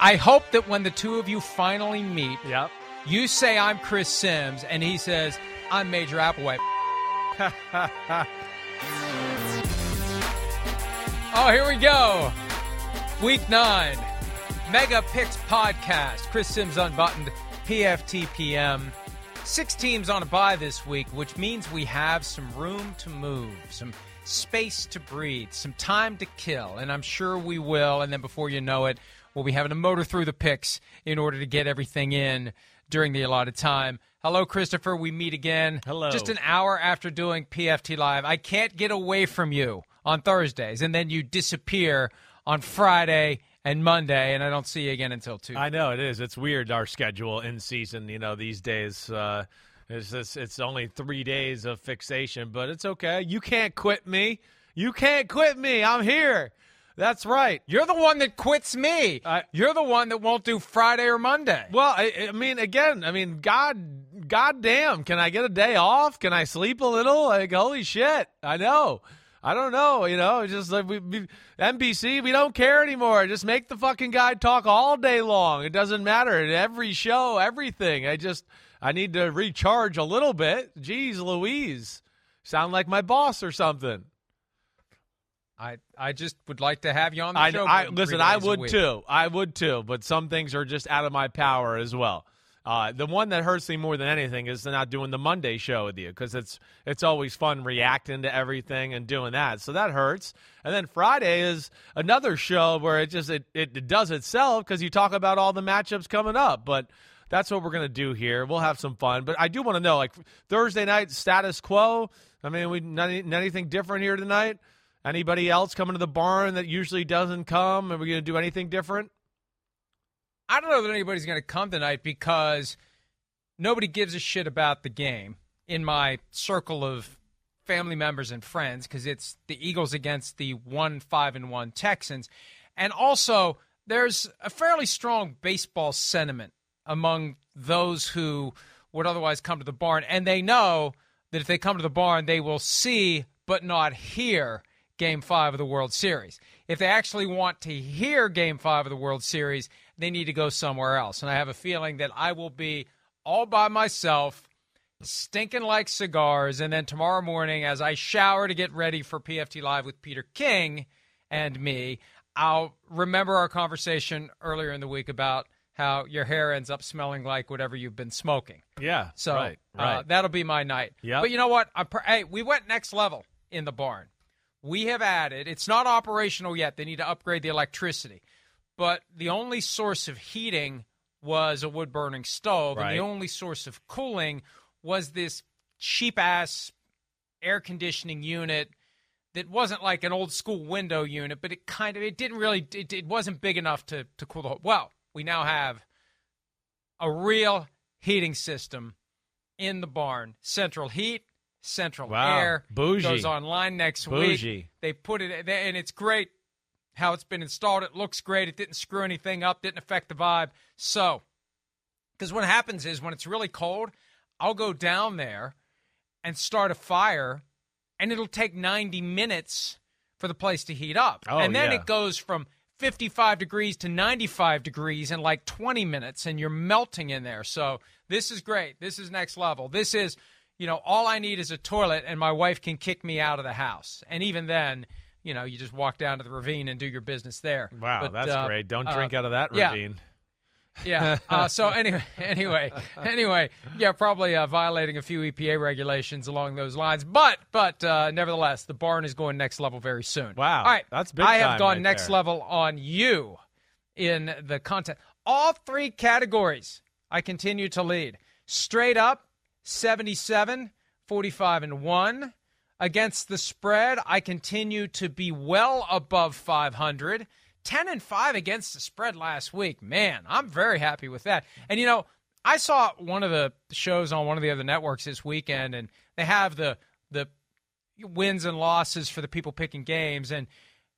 I hope that when the two of you finally meet, Yep. you say I'm Chris Sims, and he says I'm Major Applewhite. oh, here we go. Week nine, Mega Picks podcast. Chris Sims unbuttoned, PFTPM. Six teams on a bye this week, which means we have some room to move, some space to breathe, some time to kill, and I'm sure we will. And then before you know it, we'll be having to motor through the picks in order to get everything in during the allotted time. Hello, Christopher. We meet again. Hello. Just an hour after doing PFT Live. I can't get away from you on Thursdays, and then you disappear on Friday and Monday, and I don't see you again until Tuesday. I know it is. It's weird our schedule in season. You know these days. Uh, it's just, it's only three days of fixation, but it's okay. You can't quit me. You can't quit me. I'm here. That's right. You're the one that quits me. I- You're the one that won't do Friday or Monday. Well, I, I mean, again, I mean, God, God damn, can I get a day off? Can I sleep a little? Like, holy shit, I know. I don't know, you know, just like we, we NBC, we don't care anymore. Just make the fucking guy talk all day long. It doesn't matter. In every show, everything. I just, I need to recharge a little bit. Jeez, Louise, sound like my boss or something. I I just would like to have you on the I, show. I more than three listen. I would too. I would too. But some things are just out of my power as well. Uh, the one that hurts me more than anything is not doing the Monday show with you because it's it's always fun reacting to everything and doing that. So that hurts. And then Friday is another show where it just it, it does itself because you talk about all the matchups coming up. But that's what we're gonna do here. We'll have some fun. But I do want to know, like Thursday night status quo. I mean, we not, anything different here tonight. Anybody else coming to the barn that usually doesn't come? Are we going to do anything different? I don't know that anybody's going to come tonight because nobody gives a shit about the game in my circle of family members and friends because it's the Eagles against the one five and one Texans, and also there's a fairly strong baseball sentiment among those who would otherwise come to the barn, and they know that if they come to the barn, they will see but not hear Game 5 of the World Series. If they actually want to hear Game 5 of the World Series, they need to go somewhere else. And I have a feeling that I will be all by myself, stinking like cigars. And then tomorrow morning, as I shower to get ready for PFT Live with Peter King and me, I'll remember our conversation earlier in the week about how your hair ends up smelling like whatever you've been smoking. Yeah. So right, Uh, right. that'll be my night. Yeah. But you know what? I'm pr- hey, we went next level in the barn. We have added. It's not operational yet. They need to upgrade the electricity. But the only source of heating was a wood burning stove, and the only source of cooling was this cheap ass air conditioning unit that wasn't like an old school window unit, but it kind of it didn't really it, it wasn't big enough to to cool the whole. Well, we now have a real heating system in the barn. Central heat, central Wow. air. Bougie. Goes online next Bougie. week. They put it, and it's great how it's been installed. It looks great. It didn't screw anything up. Didn't affect the vibe. So, because what happens is when it's really cold, I'll go down there and start a fire, and it'll take 90 minutes for the place to heat up. Oh, and then yeah. it goes from 55 degrees to 95 degrees in like 20 minutes, and you're melting in there. So this is great. This is next level. This is, you know, all I need is a toilet and my wife can kick me out of the house. And even then, you know, you just walk down to the ravine and do your business there. Wow, But, that's uh, great. Don't uh, drink out of that ravine. Yeah. Uh, so anyway, anyway, anyway, yeah, probably uh, violating a few EPA regulations along those lines. But but uh, nevertheless, the barn is going next level very soon. Wow, All right, that's big I have gone right next there. level on you in the content. All three categories, I continue to lead. Straight up, 77, 45 and one. Against the spread, I continue to be well above 500. 10 and 5 against the spread last week. Man, I'm very happy with that. And you know, I saw one of the shows on one of the other networks this weekend and they have the the wins and losses for the people picking games and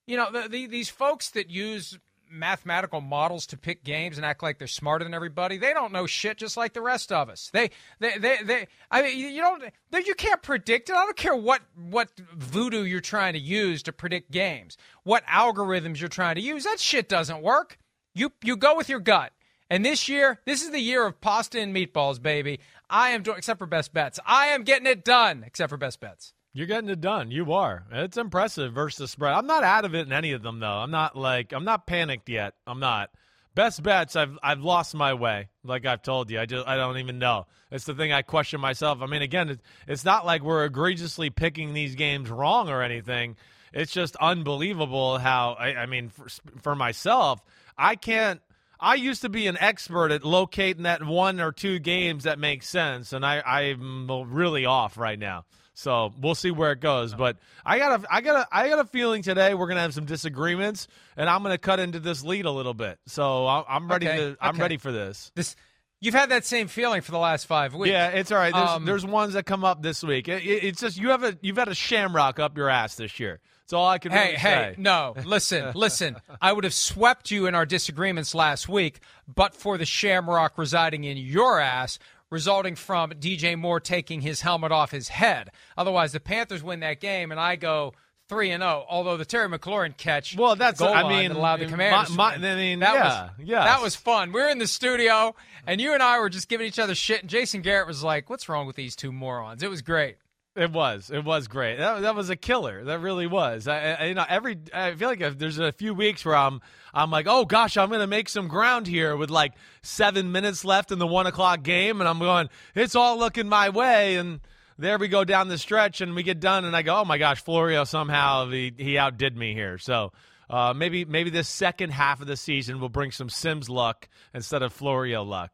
you know, the, the, these folks that use mathematical models to pick games and act like they're smarter than everybody, they don't know shit just like the rest of us. They, they, they, they I mean, you don't, you can't predict it. I don't care what, what voodoo you're trying to use to predict games, what algorithms you're trying to use. That shit doesn't work. You, you go with your gut. And this year, this is the year of pasta and meatballs, baby. I am doing, except for best bets. I am getting it done, except for best bets. You're getting it done. You are. It's impressive versus spread. I'm not out of it in any of them though. I'm not like I'm not panicked yet. I'm not. Best bets. I've I've lost my way. Like I've told you, I just I don't even know. It's the thing I question myself. I mean, again, it, it's not like we're egregiously picking these games wrong or anything. It's just unbelievable how I, I mean, for, for myself, I can't. I used to be an expert at locating that one or two games that make sense, and I, I'm really off right now. So we'll see where it goes. But I got a, I got a, I got a feeling today we're gonna have some disagreements, and I'm gonna cut into this lead a little bit. So I'm, I'm ready Okay, to, I'm okay. ready for this. This, you've had that same feeling for the last five weeks. Yeah, it's all right. There's, Um, there's ones that come up this week. It, it- it's just you have a, you've had a shamrock up your ass this year. That's all I can Hey, really hey, say. no, listen, listen. I would have swept you in our disagreements last week, but for the shamrock residing in your ass, resulting from DJ Moore taking his helmet off his head. Otherwise, the Panthers win that game, and I go three and zero. Although the Terry McLaurin catch, Well, that's- goal I mean, that allowed the Commanders. to my- I mean, that yeah, was yes. that was fun. We were in the studio, and you and I were just giving each other shit, and Jason Garrett was like, "What's wrong with these two morons?" It was great. It was. It was great. That, that was a killer. That really was. I, I, you know, every I feel like if there's a few weeks where I'm I'm like, oh gosh, I'm gonna make some ground here with like seven minutes left in the one o'clock game, and I'm going, it's all looking my way, and there we go down the stretch, and we get done, and I go, oh my gosh, Florio somehow he, he outdid me here. So. Uh, maybe maybe this second half of the season will bring some Sims luck instead of Florio luck.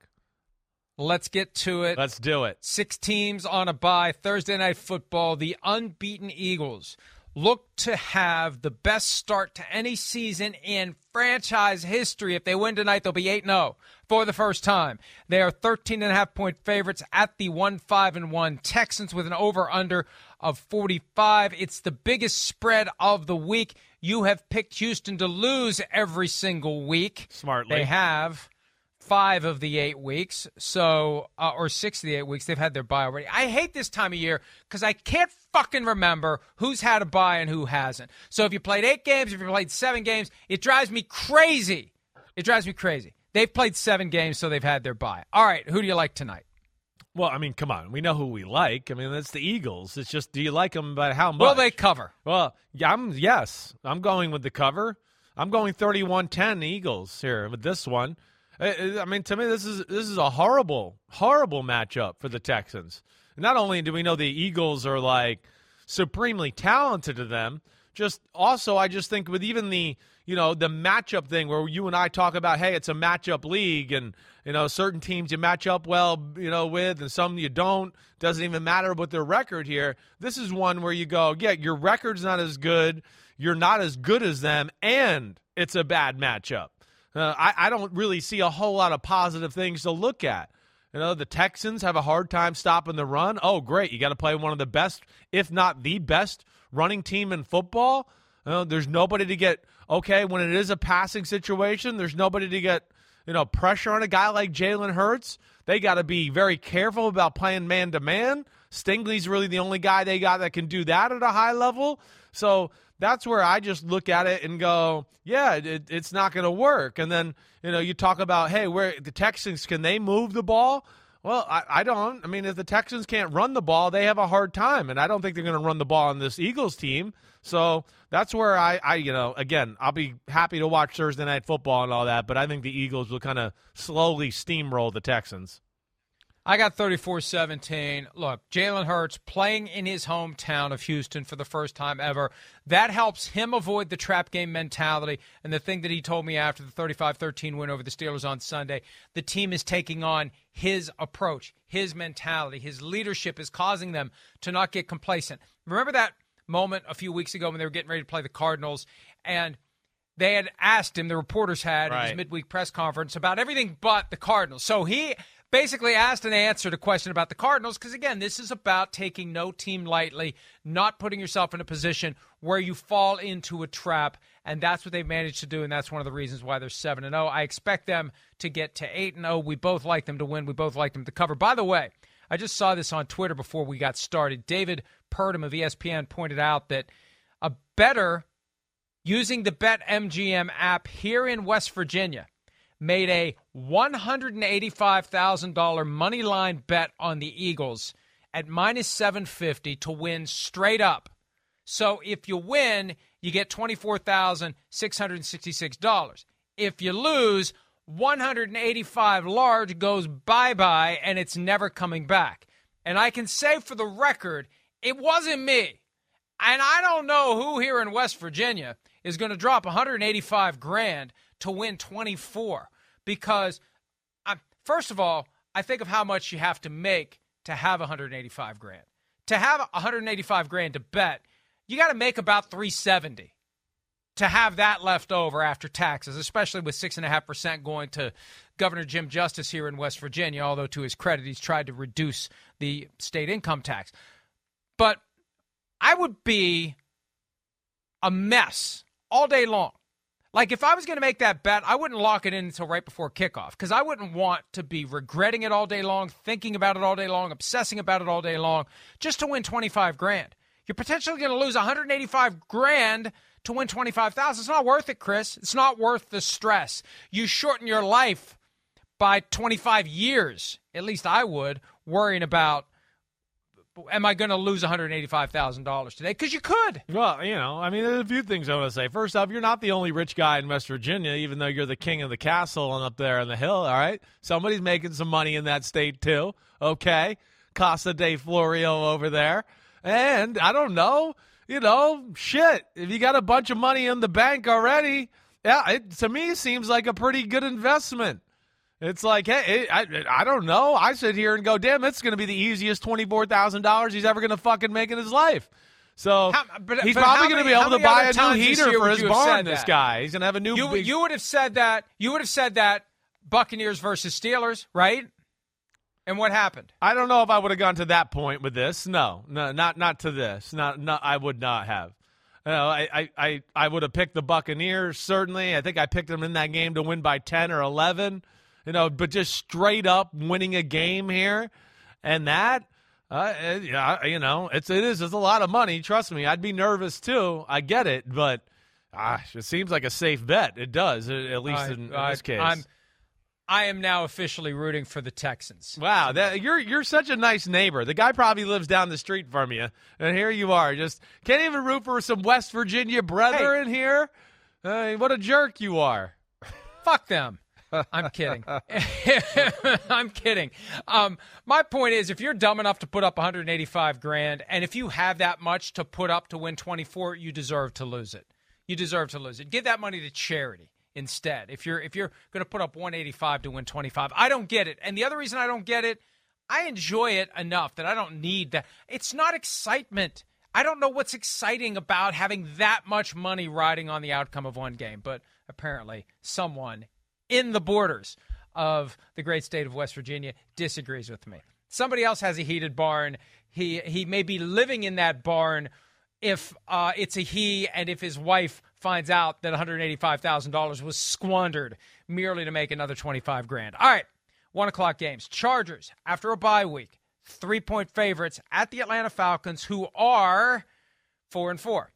Let's get to it. Let's do it. Six teams on a bye. Thursday night football. The unbeaten Eagles look to have the best start to any season in franchise history. If they win tonight, they'll be 8 0 for the first time. They are 13 and a half point favorites at the 1 5 and 1 Texans with an over under of 45. It's the biggest spread of the week. You have picked Houston to lose every single week. Smartly. They have five of the eight weeks, so uh, or six of the eight weeks. They've had their bye already. I hate this time of year because I can't fucking remember who's had a bye and who hasn't. So if you played eight games, if you played seven games, it drives me crazy. It drives me crazy. They've played seven games, so they've had their bye. All right, who do you like tonight? Well, I mean, come on. We know who we like. I mean, that's the Eagles. It's just, do you like them by how much? Will they cover? Well, yeah, I'm yes. I'm going with the cover. I'm going 31-10 Eagles here with this one. I, I mean, to me, this is this is a horrible, horrible matchup for the Texans. Not only do we know the Eagles are like supremely talented to them, just also I just think with even the you know the matchup thing where you and I talk about, hey, it's a matchup league, and you know certain teams you match up well, you know, with, and some you don't. Doesn't even matter what their record here. This is one where you go, yeah, your record's not as good, you're not as good as them, and it's a bad matchup. Uh, I, I don't really see a whole lot of positive things to look at. You know, the Texans have a hard time stopping the run. Oh, great. You got to play one of the best, if not the best, running team in football. There's nobody to get, okay, when it is a passing situation, there's nobody to get, you know, pressure on a guy like Jalen Hurts. They got to be very careful about playing man to man. Stingley's really the only guy they got that can do that at a high level. So that's where I just look at it and go, yeah, it, it's not going to work. And then you know you talk about, hey, where the Texans can they move the ball? Well, I, I don't. I mean, if the Texans can't run the ball, they have a hard time, and I don't think they're going to run the ball on this Eagles team. So that's where I, I, you know, again, I'll be happy to watch Thursday night football and all that, but I think the Eagles will kind of slowly steamroll the Texans. I got 34 17. Look, Jalen Hurts playing in his hometown of Houston for the first time ever. That helps him avoid the trap game mentality. And the thing that he told me after the 35 13 win over the Steelers on Sunday, the team is taking on his approach, his mentality, his leadership is causing them to not get complacent. Remember that moment a few weeks ago when they were getting ready to play the Cardinals and they had asked him, the reporters had right. in his midweek press conference about everything but the Cardinals. So he basically asked and answered a question about the Cardinals because, again, this is about taking no team lightly, not putting yourself in a position where you fall into a trap. And that's what they've managed to do. And that's one of the reasons why they're 7 0. I expect them to get to 8 0. We both like them to win. We both like them to cover. By the way, I just saw this on Twitter before we got started. David Purdum of ESPN pointed out that a bettor using the BetMGM app here in West Virginia made a $185,000 money line bet on the Eagles at minus 750 to win straight up. So if you win, you get $24,666. If you lose, 185 large goes bye-bye and it's never coming back. And I can say for the record, it wasn't me. And I don't know who here in West Virginia is going to drop 185 grand to win 24 because, I'm, first of all, I think of how much you have to make to have 185 grand. To have 185 grand to bet, you got to make about 370 to have that left over after taxes, especially with 6.5% going to Governor Jim Justice here in West Virginia, although to his credit, he's tried to reduce the state income tax. But I would be a mess all day long like if I was going to make that bet, I wouldn't lock it in until right before kickoff because I wouldn't want to be regretting it all day long, thinking about it all day long, obsessing about it all day long, just to win 25 grand. You're potentially going to lose 185 grand to win 25,000. It's not worth it, Chris. It's not worth the stress. You shorten your life by 25 years. At least I would worrying about am I going to lose $185,000 today? Because you could. Well, you know, I mean, there's a few things I want to say. First off, you're not the only rich guy in West Virginia, even though you're the king of the castle and up there on the hill, all right? Somebody's making some money in that state, too, okay? Casa de Florio over there. And I don't know, you know, shit, if you got a bunch of money in the bank already, yeah, it, to me, seems like a pretty good investment. It's like, hey, I, I don't know. I sit here and go, damn, it's going to be the easiest twenty four thousand dollars he's ever going to fucking make in his life. So how, but, he's but probably going to be able to buy a new heater for his barn. This guy, he's going to have a new. You, big... you would have said that. You would have said that Buccaneers versus Steelers, right? And what happened? I don't know if I would have gone to that point with this. No, no, not not to this. Not, not I would not have. You know, I, I, I would have picked the Buccaneers certainly. I think I picked them in that game to win by ten or eleven you know, but just straight up winning a game here and that. Uh, yeah, you know, it's it is it's a lot of money. Trust me, I'd be nervous too. I get it, but gosh, it seems like a safe bet. It does, at least I, in, in I, this case. I'm, I am now officially rooting for the Texans. Wow, that, you're you're such a nice neighbor. The guy probably lives down the street from you, and here you are, just can't even root for some West Virginia brethren hey. here. Uh, what a jerk you are! Fuck them. I'm kidding. I'm kidding. Um, my point is, if you're dumb enough to put up 185 grand, and if you have that much to put up to win 24, you deserve to lose it. You deserve to lose it. Give that money to charity instead. If you're if you're going to put up 185 to win 25, I don't get it. And the other reason I don't get it, I enjoy it enough that I don't need that. It's not excitement. I don't know what's exciting about having that much money riding on the outcome of one game, but apparently someone in the borders of the great state of West Virginia disagrees with me. Somebody else has a heated barn. He he may be living in that barn if uh, it's a he and if his wife finds out that $185,000 was squandered merely to make another 25 grand. All right, one o'clock games. Chargers after a bye week, three point favorites at the Atlanta Falcons, who are four and four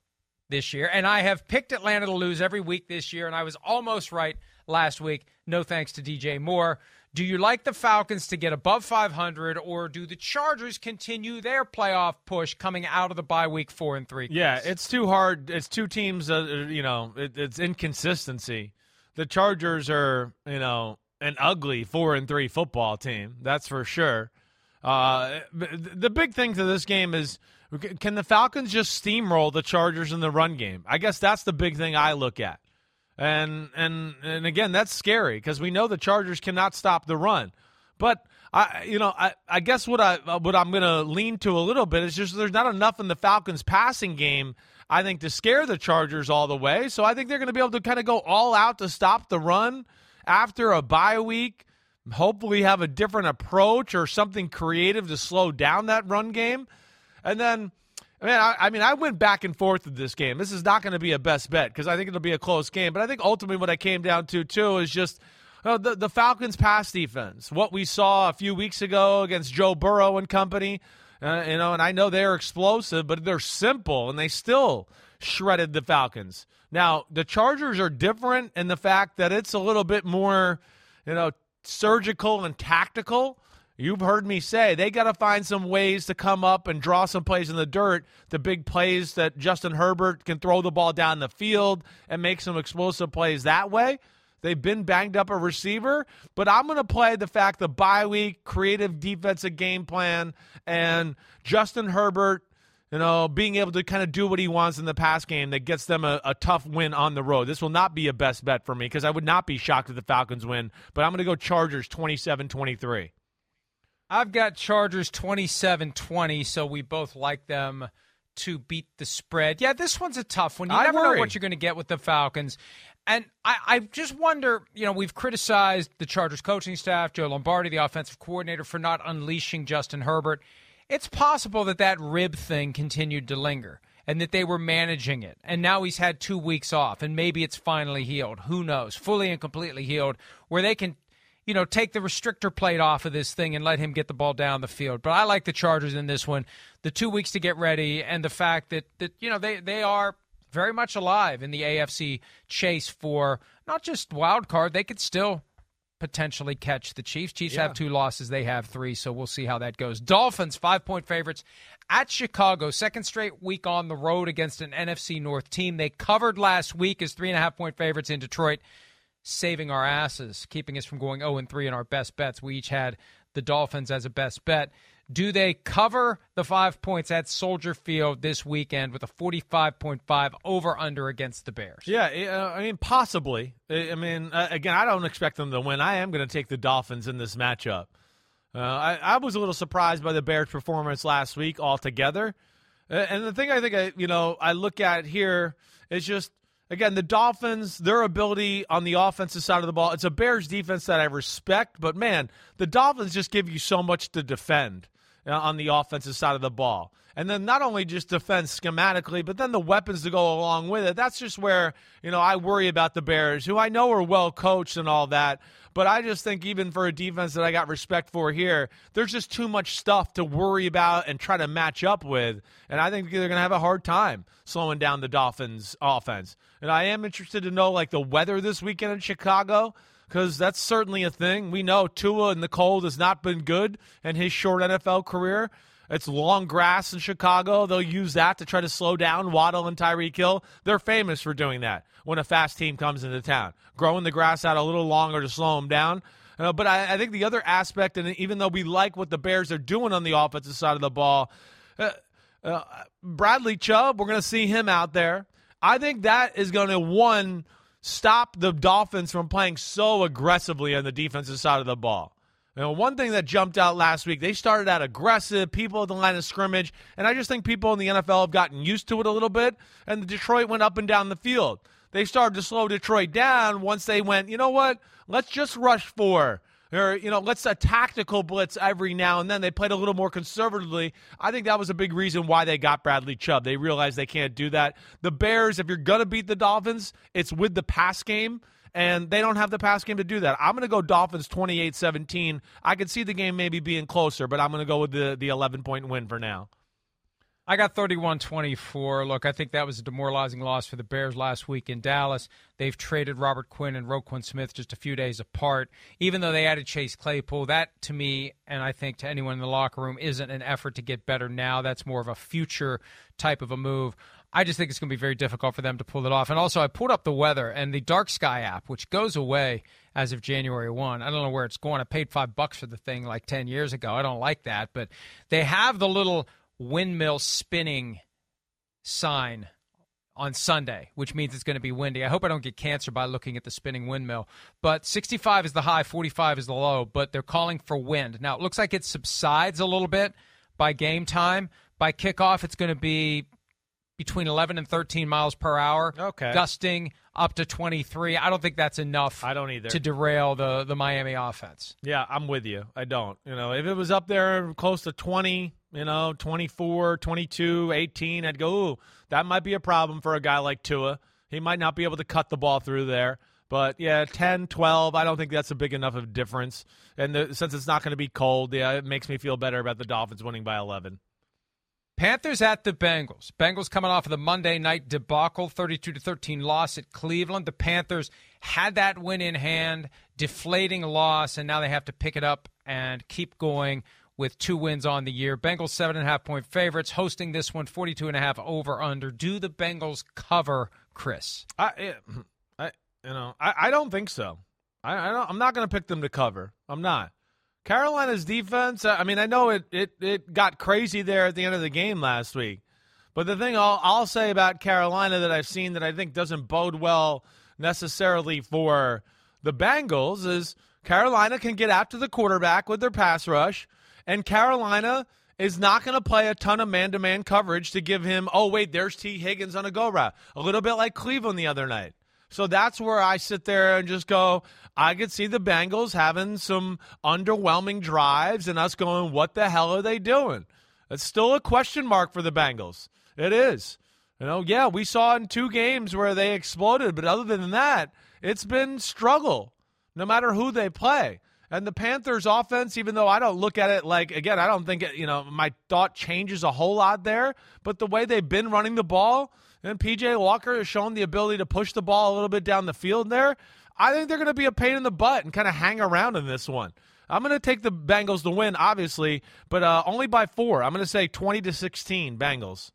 this year. And I have picked Atlanta to lose every week this year, and I was almost right last week. No thanks to DJ Moore. Do you like the Falcons to get above 500, or do the Chargers continue their playoff push coming out of the bye week four and three? Yeah, it's too hard. It's two teams. Uh, you know, it, it's inconsistency. The Chargers are, you know, an ugly four and three football team. That's for sure. Uh, the big thing to this game is can the Falcons just steamroll the Chargers in the run game? I guess that's the big thing I look at. And and and again, that's scary because we know the Chargers cannot stop the run. But I, you know, I, I guess what I what I'm going to lean to a little bit is just there's not enough in the Falcons passing game. I think to scare the Chargers all the way. So I think they're going to be able to kind of go all out to stop the run after a bye week. Hopefully, have a different approach or something creative to slow down that run game. And then I mean, I, I, mean, I went back and forth with this game. This is not going to be a best bet because I think it'll be a close game. But I think ultimately what I came down to too is just uh, the the Falcons' pass defense. What we saw a few weeks ago against Joe Burrow and company. Uh, you know, and I know they're explosive, but they're simple, and they still shredded the Falcons. Now the Chargers are different in the fact that it's a little bit more, you know, surgical and tactical. You've heard me say they got to find some ways to come up and draw some plays in the dirt. The big plays that Justin Herbert can throw the ball down the field and make some explosive plays that way. They've been banged up a receiver, but I'm going to play the fact the bye week, creative defensive game plan, and Justin Herbert, you know, being able to kind of do what he wants in the pass game that gets them a, a tough win on the road. This will not be a best bet for me because I would not be shocked if the Falcons win, but I'm going to go Chargers 27 23. I've got Chargers 27 20, so we both like them to beat the spread. Yeah, this one's a tough one. You I never worry. know what you're going to get with the Falcons. And I, I just wonder, you know, we've criticized the Chargers coaching staff, Joe Lombardi, the offensive coordinator, for not unleashing Justin Herbert. It's possible that that rib thing continued to linger and that they were managing it. And now he's had two weeks off, and maybe it's finally healed. Who knows? Fully and completely healed, where they can you know, take the restrictor plate off of this thing and let him get the ball down the field. But I like the Chargers in this one. The two weeks to get ready and the fact that, that you know, they, they are very much alive in the AFC chase for not just wild card, they could still potentially catch the Chiefs. Chiefs yeah. have two losses, they have three, so we'll see how that goes. Dolphins, five point favorites at Chicago, second straight week on the road against an NFC North team. They covered last week as three and a half point favorites in Detroit saving our asses, keeping us from going 0 and 3 in our best bets. We each had the Dolphins as a best bet. Do they cover the five points at Soldier Field this weekend with a 45.5 over under against the Bears? Yeah, uh, I mean, possibly. I mean, uh, again, I don't expect them to win. I am going to take the Dolphins in this matchup. Uh, I, I, was a little surprised by the Bears' performance last week altogether. Uh, and the thing I think I, you know, I look at here is just Again, the Dolphins, their ability on the offensive side of the ball, it's a Bears defense that I respect, but man, the Dolphins just give you so much to defend uh, on the offensive side of the ball. And then not only just defense schematically, but then the weapons to go along with it. That's just where, you know, I worry about the Bears, who I know are well coached and all that. But I just think even for a defense that I got respect for here, there's just too much stuff to worry about and try to match up with. And I think they're going to have a hard time slowing down the Dolphins' offense. And I am interested to know like the weather this weekend in Chicago because that's certainly a thing. We know Tua in the cold has not been good in his short NFL career. It's long grass in Chicago. They'll use that to try to slow down Waddle and Tyreek Hill. They're famous for doing that when a fast team comes into town, growing the grass out a little longer to slow them down. Uh, but I, I, think the other aspect, and even though we like what the Bears are doing on the offensive side of the ball, uh, uh, Bradley Chubb, we're going to see him out there. I think that is going to, one, stop the Dolphins from playing so aggressively on the defensive side of the ball. You know, one thing that jumped out last week, they started out aggressive, people at the line of scrimmage, and I just think people in the NFL have gotten used to it a little bit, and the Detroit went up and down the field. They started to slow Detroit down once they went, you know what, let's just rush for Or, you know, let's a tactical blitz every now and then. They played a little more conservatively. I think that was a big reason why they got Bradley Chubb. They realized they can't do that. The Bears, if you're going to beat the Dolphins, it's with the pass game and they don't have the pass game to do that. I'm going to go Dolphins 28-17. I could see the game maybe being closer, but I'm going to go with the the 11 point win for now. I got 31 24. Look, I think that was a demoralizing loss for the Bears last week in Dallas. They've traded Robert Quinn and Roquan Smith just a few days apart. Even though they added Chase Claypool, that to me, and I think to anyone in the locker room, isn't an effort to get better now. That's more of a future type of a move. I just think it's going to be very difficult for them to pull it off. And also, I pulled up the weather and the Dark Sky app, which goes away as of January 1. I don't know where it's going. I paid five bucks for the thing like 10 years ago. I don't like that. But they have the little windmill spinning sign on Sunday, which means it's going to be windy. I hope I don't get cancer by looking at the spinning windmill. But 65 is the high, 45 is the low, but they're calling for wind. Now, it looks like it subsides a little bit by game time. By kickoff, it's going to be between 11 and 13 miles per hour. Okay. Gusting up to 23. I don't think that's enough. I don't either. To derail the, the Miami offense. Yeah, I'm with you. I don't. You know, if it was up there close to 20, you know, 24, 22, 18, I'd go, ooh, that might be a problem for a guy like Tua. He might not be able to cut the ball through there. But yeah, 10, 12, I don't think that's a big enough of a difference. And the, since it's not going to be cold, yeah, it makes me feel better about the Dolphins winning by 11. Panthers at the Bengals. Bengals coming off of the Monday night debacle, 32 to 13 loss at Cleveland. The Panthers had that win in hand, deflating loss, and now they have to pick it up and keep going with two wins on the year. Bengals seven and a half point favorites, hosting this one 42 and a half over under. Do the Bengals cover, Chris? I, eh, I you know, I, I don't think so. I, I don't, I'm not going to pick them to cover. I'm not. Carolina's defense. I mean, I know it, it it got crazy there at the end of the game last week, but the thing I'll, I'll say about Carolina that I've seen that I think doesn't bode well necessarily for the Bengals is Carolina can get after the quarterback with their pass rush and Carolina is not going to play a ton of man to man coverage to give him, oh, wait, there's Tee Higgins on a go route. A little bit like Cleveland the other night. So that's where I sit there and just go, I could see the Bengals having some underwhelming drives and us going, what the hell are they doing? It's still a question mark for the Bengals. It is. You know, yeah, we saw in two games where they exploded, but other than that, it's been struggle no matter who they play. And the Panthers offense, even though I don't look at it like, again, I don't think, it, you know, my thought changes a whole lot there, but the way they've been running the ball, and PJ Walker has shown the ability to push the ball a little bit down the field there, I think they're going to be a pain in the butt and kind of hang around in this one. I'm going to take the Bengals to win, obviously, but uh, only by four. I'm going to say 20 to 16 Bengals.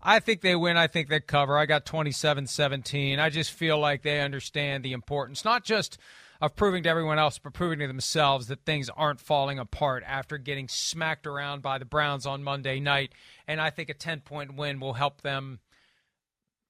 I think they win. I think they cover. I got 27 17. I just feel like they understand the importance, not just of proving to everyone else, but proving to themselves that things aren't falling apart after getting smacked around by the Browns on Monday night. And I think a 10 point win will help them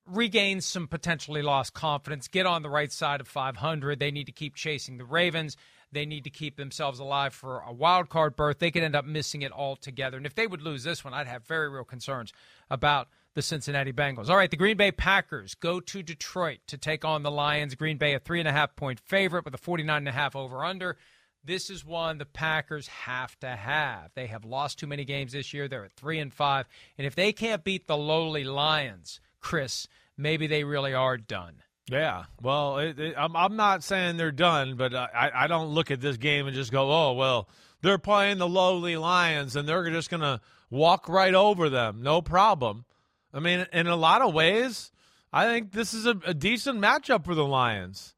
regain some potentially lost confidence, get on the right side of 500. They need to keep chasing the Ravens. They need to keep themselves alive for a wild card berth. They could end up missing it altogether. And if they would lose this one, I'd have very real concerns about the Cincinnati Bengals. All right, the Green Bay Packers go to Detroit to take on the Lions. Green Bay, a three and a half point favorite with a 49 and a half over under. This is one the Packers have to have. They have lost too many games this year. They're at three and five. And if they can't beat the lowly Lions, Chris, maybe they really are done. Yeah, well, it, it, I'm, I'm not saying they're done, but I, I don't look at this game and just go, oh, well, they're playing the lowly Lions and they're just going to walk right over them. No problem. I mean, in a lot of ways, I think this is a, a decent matchup for the Lions.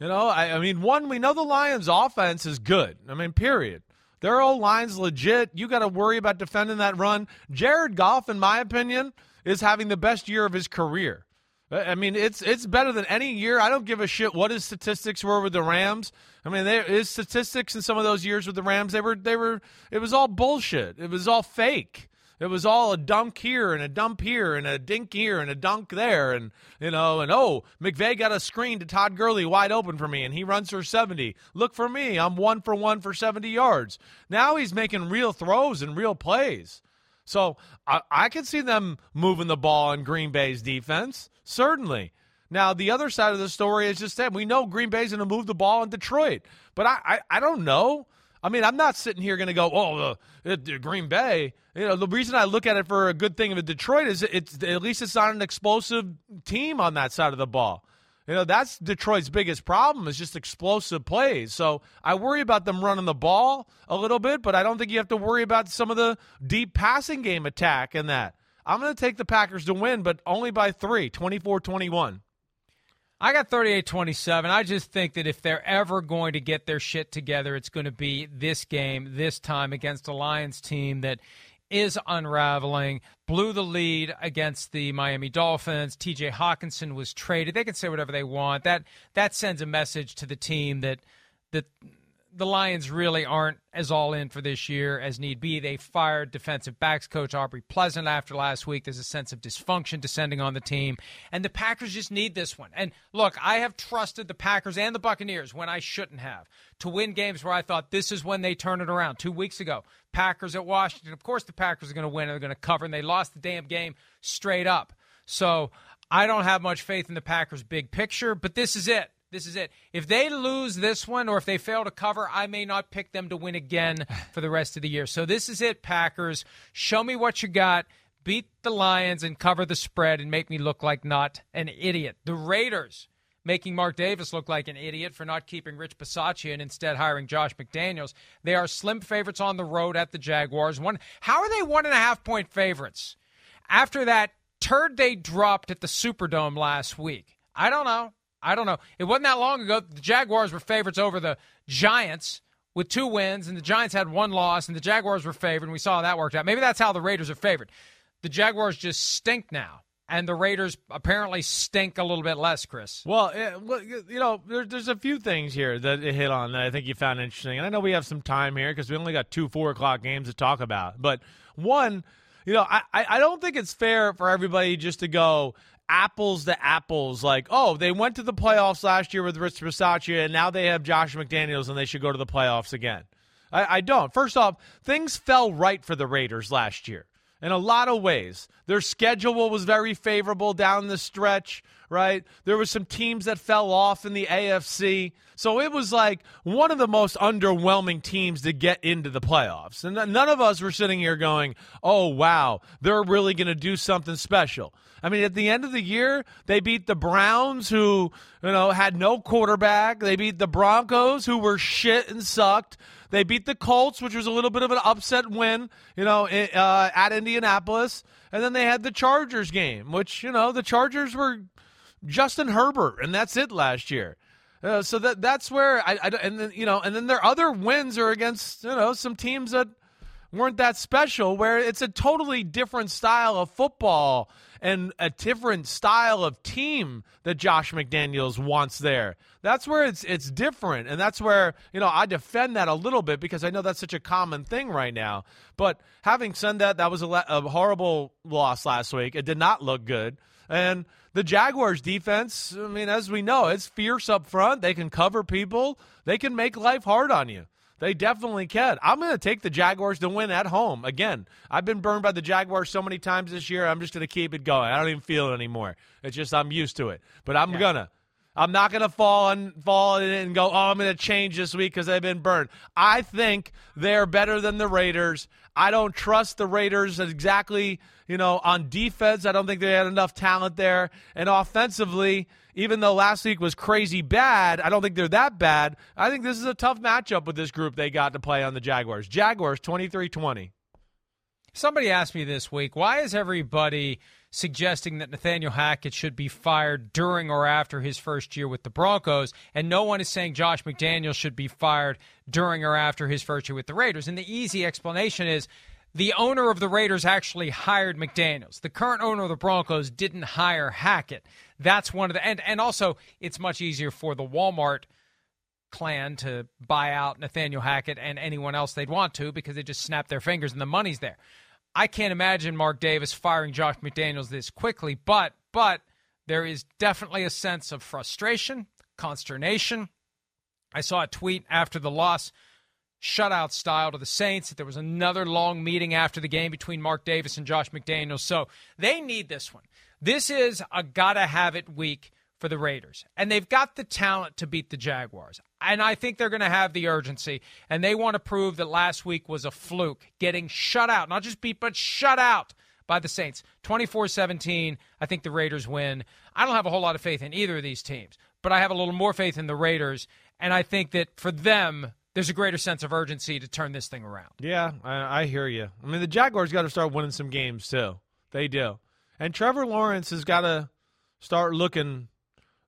You know, I, I, mean, one, we know the Lions' offense is good. I mean, period. Their old line's legit. You got to worry about defending that run. Jared Goff, in my opinion, is having the best year of his career. I mean, it's it's better than any year. I don't give a shit what his statistics were with the Rams. I mean, they, his statistics in some of those years with the Rams, they were they were it was all bullshit. It was all fake. It was all a dunk here and a dump here and a dink here and a dunk there and you know and oh McVay got a screen to Todd Gurley wide open for me and he runs for 70. Look for me, I'm one for one for 70 yards. Now he's making real throws and real plays. So I, I can see them moving the ball in Green Bay's defense certainly. Now the other side of the story is just that we know Green Bay's going to move the ball in Detroit, but I, I I don't know. I mean, I'm not sitting here going to go, oh, the, Green Bay. You know, the reason I look at it for a good thing of a Detroit is it's at least it's not an explosive team on that side of the ball. You know, that's Detroit's biggest problem is just explosive plays. So I worry about them running the ball a little bit, but I don't think you have to worry about some of the deep passing game attack and that. I'm going to take the Packers to win, but only by three, 24 21. I got 38 27. I just think that if they're ever going to get their shit together, it's going to be this game, this time against a Lions team that is unraveling. Blew the lead against the Miami Dolphins. TJ Hockenson was traded. They can say whatever they want. That that sends a message to the team that that the Lions really aren't as all in for this year as need be. They fired defensive backs coach Aubrey Pleasant after last week. There's a sense of dysfunction descending on the team, and the Packers just need this one. And look, I have trusted the Packers and the Buccaneers when I shouldn't have to win games where I thought this is when they turn it around. Two weeks ago, Packers at Washington. Of course, the Packers are going to win. They're going to cover, and they lost the damn game straight up. So I don't have much faith in the Packers' big picture, but this is it. This is it. If they lose this one or if they fail to cover, I may not pick them to win again for the rest of the year. So this is it, Packers. Show me what you got. Beat the Lions and cover the spread and make me look like not an idiot. The Raiders making Mark Davis look like an idiot for not keeping Rich Bisaccia and instead hiring Josh McDaniels. They are slim favorites on the road at the Jaguars. One, how are they one and a half point favorites after that turd they dropped at the Superdome last week? I don't know. I don't know. It wasn't that long ago. The Jaguars were favorites over the Giants with two wins, and the Giants had one loss, and the Jaguars were favored, and we saw how that worked out. Maybe that's how the Raiders are favored. The Jaguars just stink now, and the Raiders apparently stink a little bit less, Chris. Well, eh, it, you know, there, there's a few things here that it hit on that I think you found interesting. And I know we have some time here because we only got two four o'clock games to talk about. But one, you know, I, I don't think it's fair for everybody just to go – apples to apples. Like, oh, they went to the playoffs last year with Rich Bisaccia, and now they have Josh McDaniels, and they should go to the playoffs again. I, I don't. First off, things fell right for the Raiders last year in a lot of ways. Their schedule was very favorable down the stretch, right? There were some teams that fell off in the AFC. So it was like one of the most underwhelming teams to get into the playoffs. And none of us were sitting here going, oh, wow, they're really going to do something special. I mean, at the end of the year, they beat the Browns, who you know had no quarterback. They beat the Broncos, who were shit and sucked. They beat the Colts, which was a little bit of an upset win, you know, uh, at Indianapolis. And then they had the Chargers game, which you know the Chargers were Justin Herbert, and that's it last year. Uh, so that that's where I, I and then you know and then their other wins are against you know some teams that weren't that special where it's a totally different style of football and a different style of team that Josh McDaniels wants there. That's where it's it's different, and that's where you know I defend that a little bit because I know that's such a common thing right now. But having said that, that was a, a horrible loss last week. It did not look good, and the Jaguars defense. I mean, as we know, it's fierce up front. They can cover people. They can make life hard on you. They definitely can. I'm going to take the Jaguars to win at home. Again, I've been burned by the Jaguars so many times this year. I'm just going to keep it going. I don't even feel it anymore. It's just I'm used to it. But I'm yeah. going to. I'm not going to fall and fall in and go, oh, I'm going to change this week because they've been burned. I think they're better than the Raiders. I don't trust the Raiders exactly, you know, on defense. I don't think they had enough talent there. And offensively, even though last week was crazy bad, I don't think they're that bad. I think this is a tough matchup with this group they got to play on the Jaguars. Jaguars 23 20. Somebody asked me this week, why is everybody suggesting that Nathaniel Hackett should be fired during or after his first year with the Broncos, and no one is saying Josh McDaniels should be fired during or after his first year with the Raiders? And the easy explanation is the owner of the Raiders actually hired McDaniels. The current owner of the Broncos didn't hire Hackett. That's one of the and and also it's much easier for the Walmart clan to buy out Nathaniel Hackett and anyone else they'd want to because they just snap their fingers and the money's there. I can't imagine Mark Davis firing Josh McDaniels this quickly, but but there is definitely a sense of frustration, consternation. I saw a tweet after the loss shutout style to the Saints. That there was another long meeting after the game between Mark Davis and Josh McDaniels. So they need this one. This is a gotta have it week for the Raiders. And they've got the talent to beat the Jaguars. And I think they're going to have the urgency. And they want to prove that last week was a fluke, getting shut out, not just beat, but shut out by the Saints. 24 17. I think the Raiders win. I don't have a whole lot of faith in either of these teams, but I have a little more faith in the Raiders. And I think that for them, there's a greater sense of urgency to turn this thing around. Yeah, I, I hear you. I mean, the Jaguars got to start winning some games too. They do. And Trevor Lawrence has got to start looking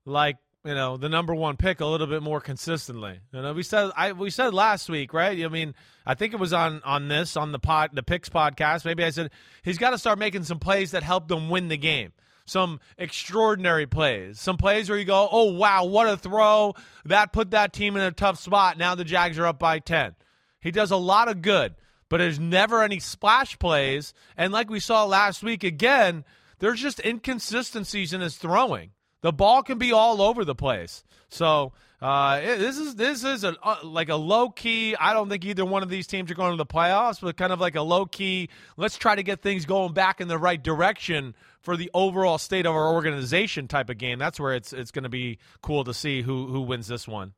like you know the number one pick a little bit more consistently. You know, we said I we said last week, right? I mean, I think it was on on this on the pod the picks podcast. Maybe I said he's got to start making some plays that help them win the game. Some extraordinary plays, some plays where you go, "Oh wow, what a throw! That put that team in a tough spot." Now the Jags are up by ten. He does a lot of good, but there's never any splash plays. And like we saw last week again, there's just inconsistencies in his throwing. The ball can be all over the place. So uh, this is this is a uh, like a low key. I don't think either one of these teams are going to the playoffs, but kind of like a low key. Let's try to get things going back in the right direction for the overall state of our organization type of game. That's where it's it's going to be cool to see who who wins this one.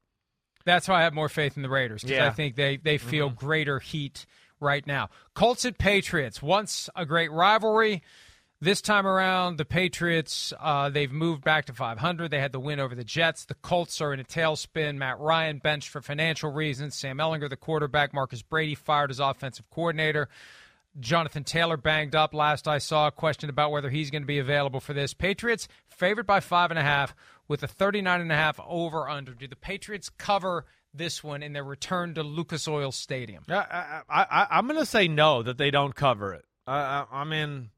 That's why I have more faith in the Raiders because yeah. I think they they feel mm-hmm. greater heat right now. Colts and Patriots, once a great rivalry. This time around, the Patriots, uh, they've moved back to 500. They had the win over the Jets. The Colts are in a tailspin. Matt Ryan benched for financial reasons. Sam Ehlinger, the quarterback. Marcus Brady fired as offensive coordinator. Jonathan Taylor banged up last I saw. A question about whether he's going to be available for this. Patriots favored by five and a half with a 39 and a half over under. Do the Patriots cover this one in their return to Lucas Oil Stadium? I, I, am going to say no, that they don't cover it. I, I, I mean,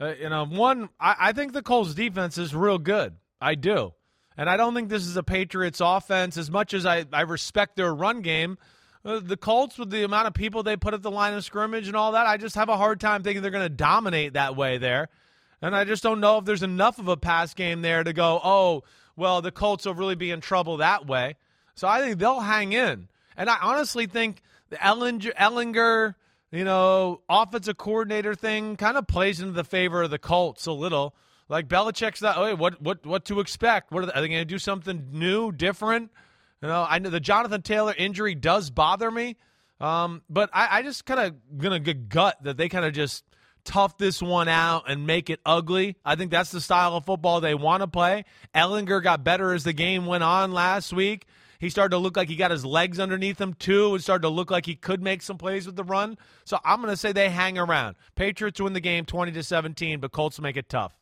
uh, you know, one, I, I think the Colts defense is real good. I do. And I don't think this is a Patriots offense as much as I, I respect their run game. Uh, the Colts, with the amount of people they put at the line of scrimmage and all that, I just have a hard time thinking they're going to dominate that way there. And I just don't know if there's enough of a pass game there to go, oh, well, the Colts will really be in trouble that way. So I think they'll hang in. And I honestly think the Ellinger, Ehlinger you know, offensive coordinator thing kind of plays into the favor of the Colts a little. Like Belichick's not. Wait, what what what to expect? What are they, are they going to do? Something new, different? You know, I know the Jonathan Taylor injury does bother me, um, but I, I just kind of gonna gut that they kind of just tough this one out and make it ugly. I think that's the style of football they want to play. Ehlinger got better as the game went on last week. He started to look like he got his legs underneath him too. It started to look like he could make some plays with the run. So I'm going to say they hang around. Patriots win the game 20 to 17, but Colts make it tough.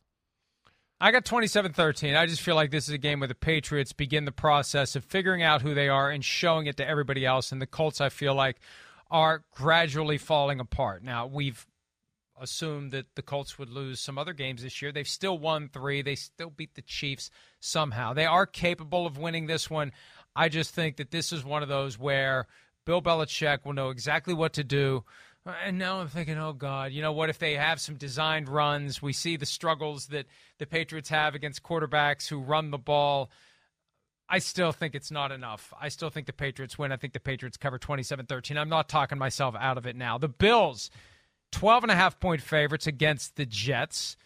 I got 27 13. I just feel like this is a game where the Patriots begin the process of figuring out who they are and showing it to everybody else. And the Colts, I feel like, are gradually falling apart. Now, we've assumed that the Colts would lose some other games this year. They've still won three, they still beat the Chiefs somehow. They are capable of winning this one. I just think that this is one of those where Bill Belichick will know exactly what to do. And now I'm thinking, oh God, you know what? If they have some designed runs, we see the struggles that the Patriots have against quarterbacks who run the ball. I still think it's not enough. I still think the Patriots win. I think the Patriots cover 27 13. I'm not talking myself out of it now. The Bills, 12 and a half point favorites against the Jets.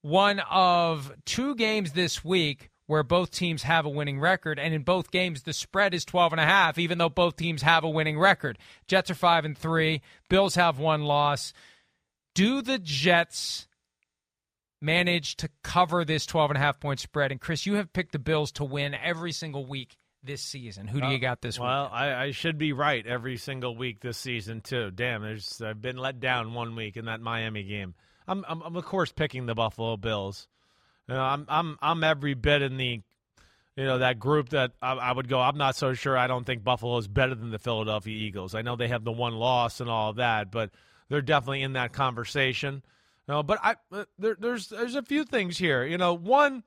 One of two games this week where both teams have a winning record. And in both games the spread is 12 and a half even though both teams have a winning record. Jets are 5 and 3 bills have one loss. Do the jets manage to cover this 12 and a half point spread? And chris you have picked the bills to win every single week this season. Who do you got this week? well I, I, should be right every single week this season too. Damn there's i've been let down one week in that miami game. I'm, I'm, I'm of course picking the buffalo bills you know, I'm I'm I'm every bit in the you know that group that I, I, would go. I'm not so sure. I don't think Buffalo is better than the Philadelphia Eagles. I know they have the one loss and all of that, but they're definitely in that conversation. You know, but I uh, there, there's there's a few things here. You know, one.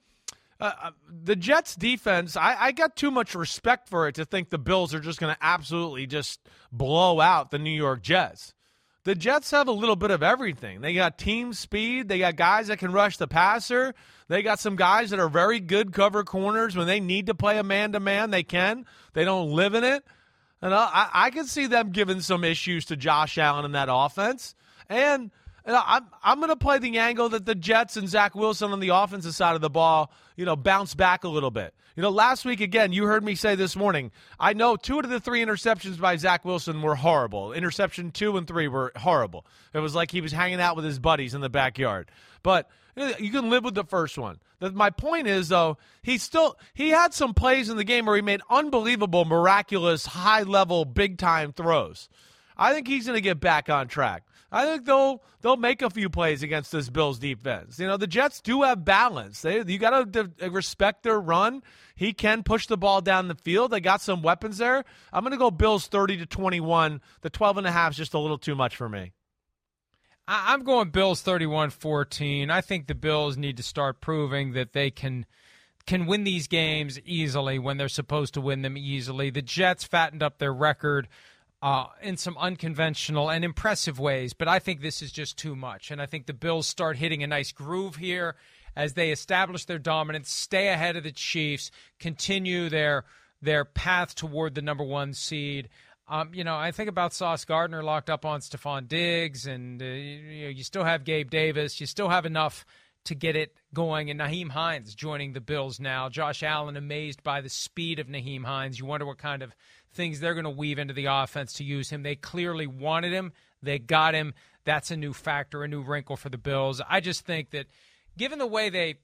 Uh, uh, the Jets defense, I, I got too much respect for it to think the Bills are just going to absolutely just blow out the New York Jets the Jets have a little bit of everything. They got team speed. They got guys that can rush the passer. They got some guys that are very good cover corners. When they need to play a man to man, they can. They don't live in it. And uh, I, I can see them giving some issues to Josh Allen in that offense. And I'm I'm going to play the angle that the Jets and Zach Wilson on the offensive side of the ball, you know, bounce back a little bit. You know, last week again, you heard me say this morning. I know two of the three interceptions by Zach Wilson were horrible. Interception two and three were horrible. It was like he was hanging out with his buddies in the backyard. But you can live with the first one. My point is though, he still he had some plays in the game where he made unbelievable, miraculous, high level, big time throws. I think he's going to get back on track. I think they'll they'll make a few plays against this Bills defense. You know, the Jets do have balance. They you got to respect their run. He can push the ball down the field. They got some weapons there. I'm going to go Bills 30 to 21. The 12 and a half is just a little too much for me. I'm going Bills 31-14. I think the Bills need to start proving that they can can win these games easily when they're supposed to win them easily. The Jets fattened up their record uh, in some unconventional and impressive ways, but I think this is just too much. And I think the Bills start hitting a nice groove here as they establish their dominance, stay ahead of the Chiefs, continue their their path toward the number one seed. Um, you know, I think about Sauce Gardner locked up on Stefon Diggs, and uh, you, know, you still have Gabe Davis. You still have enough to get it going. And Nyheim Hines joining the Bills now. Josh Allen amazed by the speed of Nyheim Hines. You wonder what kind of things they're going to weave into the offense to use him. They clearly wanted him. They got him. That's a new factor, a new wrinkle for the Bills. I just think that given the way they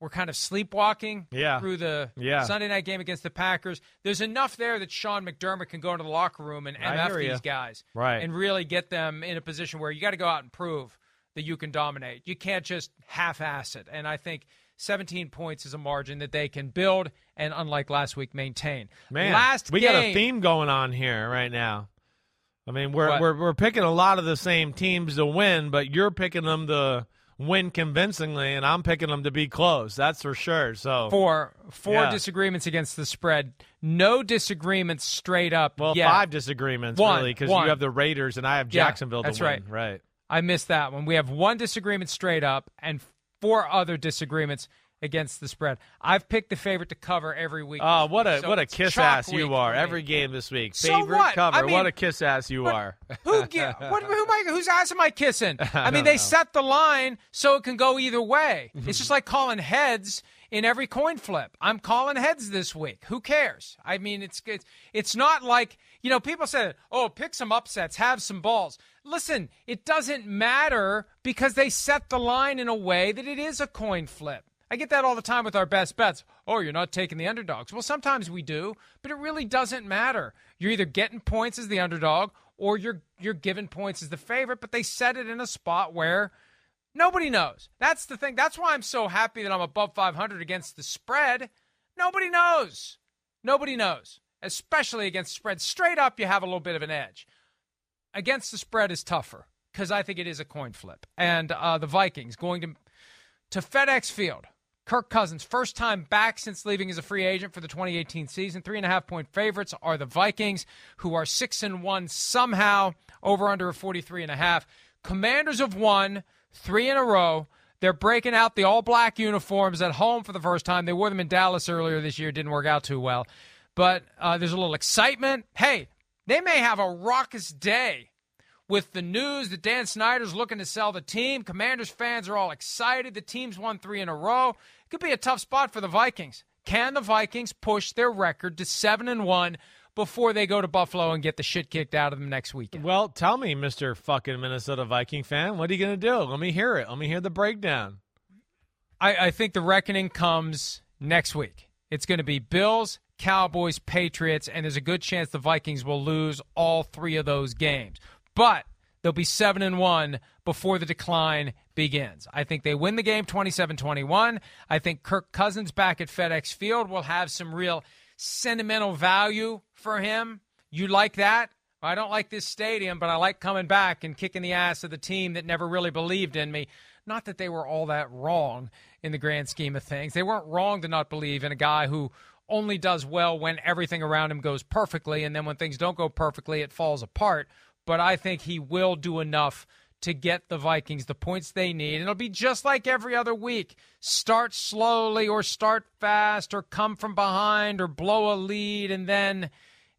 were kind of sleepwalking yeah. through the yeah. Sunday night game against the Packers, there's enough there that Sean McDermott can go into the locker room and MF these guys right. and really get them in a position where you got to go out and prove that you can dominate. You can't just half ass it. And I think – 17 points is a margin that they can build and, unlike last week, maintain. Man, last we game, got a theme going on here right now. I mean, we're, we're we're picking a lot of the same teams to win, but you're picking them to win convincingly, and I'm picking them to be close. That's for sure. So four four yeah. disagreements against the spread. No disagreements straight up. Well, yet. five disagreements one, really because you have the Raiders and I have Jacksonville. Yeah, that's win. right. Right. I missed that one. We have one disagreement straight up and four other disagreements against the spread. I've picked the favorite to cover every week. Oh, what a so what a kiss ass you are every game this week. So favorite what? cover. I mean, what a kiss ass you are. who what, who am I, whose ass am I kissing? I mean, they know. set the line so it can go either way. Mm-hmm. it's just like calling heads in every coin flip. I'm calling heads this week. Who cares? I mean, it's it's it's not like you know people said, "Oh, pick some upsets, have some balls." Listen, it doesn't matter because they set the line in a way that it is a coin flip. I get that all the time with our best bets. Oh, you're not taking the underdogs. Well, sometimes we do, but it really doesn't matter. You're either getting points as the underdog or you're you're given points as the favorite, but they set it in a spot where nobody knows. That's the thing. That's why I'm so happy that I'm above 500 against the spread. Nobody knows. Nobody knows, especially against spread. Straight up, you have a little bit of an edge. Against the spread is tougher because I think it is a coin flip. And uh, the Vikings going to to FedEx Field Kirk Cousins, first time back since leaving as a free agent for the 2018 season. Three and a half point favorites are the Vikings, who are six and one somehow, over under a 43 and a half. Commanders have won three in a row. They're breaking out the all black uniforms at home for the first time. They wore them in Dallas earlier this year, didn't work out too well. But uh, there's a little excitement. Hey, they may have a raucous day with the news that Dan Snyder's looking to sell the team. Commanders fans are all excited. The team's won three in a row. It could be a tough spot for the Vikings. Can the Vikings push their record to seven and one before they go to Buffalo and get the shit kicked out of them next weekend? Well, tell me, Mister Fucking Minnesota Viking fan, what are you going to do? Let me hear it. Let me hear the breakdown. I, I think the reckoning comes next week. It's going to be Bills, Cowboys, Patriots, and there's a good chance the Vikings will lose all three of those games. But they'll be 7 and 1 before the decline begins. I think they win the game 27-21. I think Kirk Cousins back at FedEx Field will have some real sentimental value for him. You like that? I don't like this stadium, but I like coming back and kicking the ass of the team that never really believed in me. Not that they were all that wrong in the grand scheme of things. They weren't wrong to not believe in a guy who only does well when everything around him goes perfectly, and then when things don't go perfectly, it falls apart but I think he will do enough to get the Vikings the points they need. And it'll be just like every other week. Start slowly or start fast or come from behind or blow a lead. And then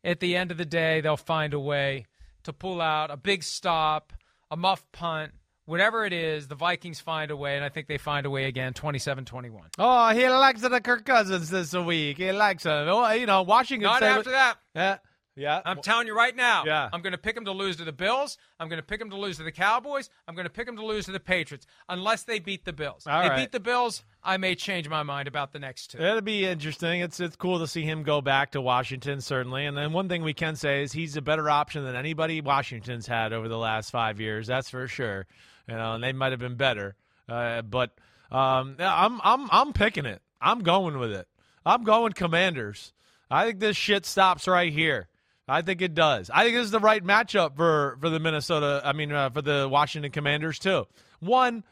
at the end of the day, they'll find a way to pull out a big stop, a muff punt, whatever it is, the Vikings find a way, and I think they find a way again, 27-21. Oh, he likes the Kirk Cousins this week. He likes him. You know, Washington. Not after that. Yeah. Yeah. I'm telling you right now. Yeah. I'm going to pick them to lose to the Bills. I'm going to pick them to lose to the Cowboys. I'm going to pick them to lose to the Patriots, unless they beat the Bills. All they right. beat the Bills. I may change my mind about the next two. It'll be interesting. It's it's cool to see him go back to Washington, certainly. And then one thing we can say is he's a better option than anybody Washington's had over the last five years. That's for sure. You know, and they might have been better, uh, but um, I'm I'm I'm picking it. I'm going with it. I'm going Commanders. I think this shit stops right here. I think it does. I think this is the right matchup for for the Minnesota. I mean, uh, for the Washington Commanders too. One,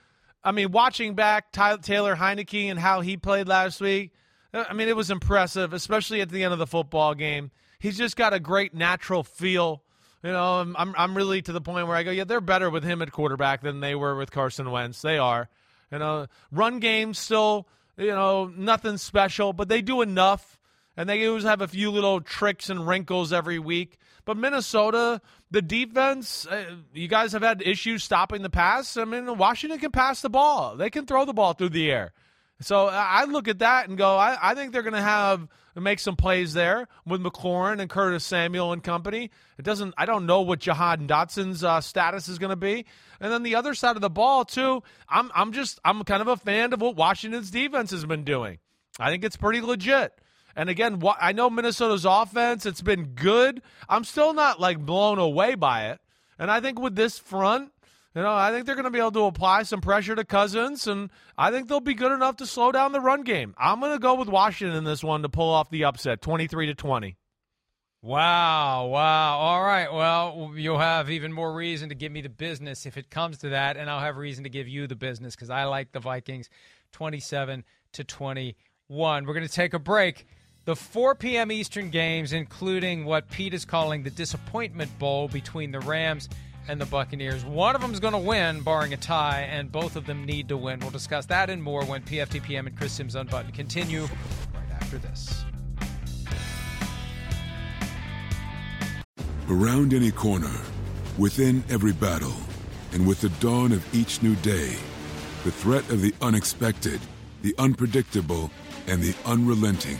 I mean, watching back Ty- Taylor Heinicke and how he played last week. uh, I mean, it was impressive, especially at the end of the football game. He's just got a great natural feel. You know, I'm I'm, I'm really to the point where I go, yeah, they're better with him at quarterback than they were with Carson Wentz. They are. You know, run game still, you know, nothing special, but they do enough and they always have a few little tricks and wrinkles every week. But Minnesota, the defense, uh, you guys have had issues stopping the pass. I mean, Washington can pass the ball; they can throw the ball through the air. So I look at that and go, I, I think they're going to have make some plays there with McLaurin and Curtis Samuel and company. It doesn't. I don't know what Jahan Dotson's uh, status is going to be. And then the other side of the ball too. I'm I'm just I'm kind of a fan of what Washington's defense has been doing. I think it's pretty legit. And again, wha- I know Minnesota's offense, it's been good. I'm still not like blown away by it. And I think with this front, you know, I think they're going to be able to apply some pressure to Cousins, and I think they'll be good enough to slow down the run game. I'm going to go with Washington in this one to pull off the upset, 23 to 20. Wow, wow. All right. Well, you'll have even more reason to give me the business if it comes to that, and I'll have reason to give you the business because I like the Vikings 27 to 21. We're going to take a break. The 4 p.m. Eastern games, including what Pete is calling the Disappointment Bowl between the Rams and the Buccaneers. One of them is going to win, barring a tie, and both of them need to win. We'll discuss that and more when PFTPM and Chris Simms Unbuttoned continue right after this. Around any corner, within every battle, and with the dawn of each new day, the threat of the unexpected, the unpredictable, and the unrelenting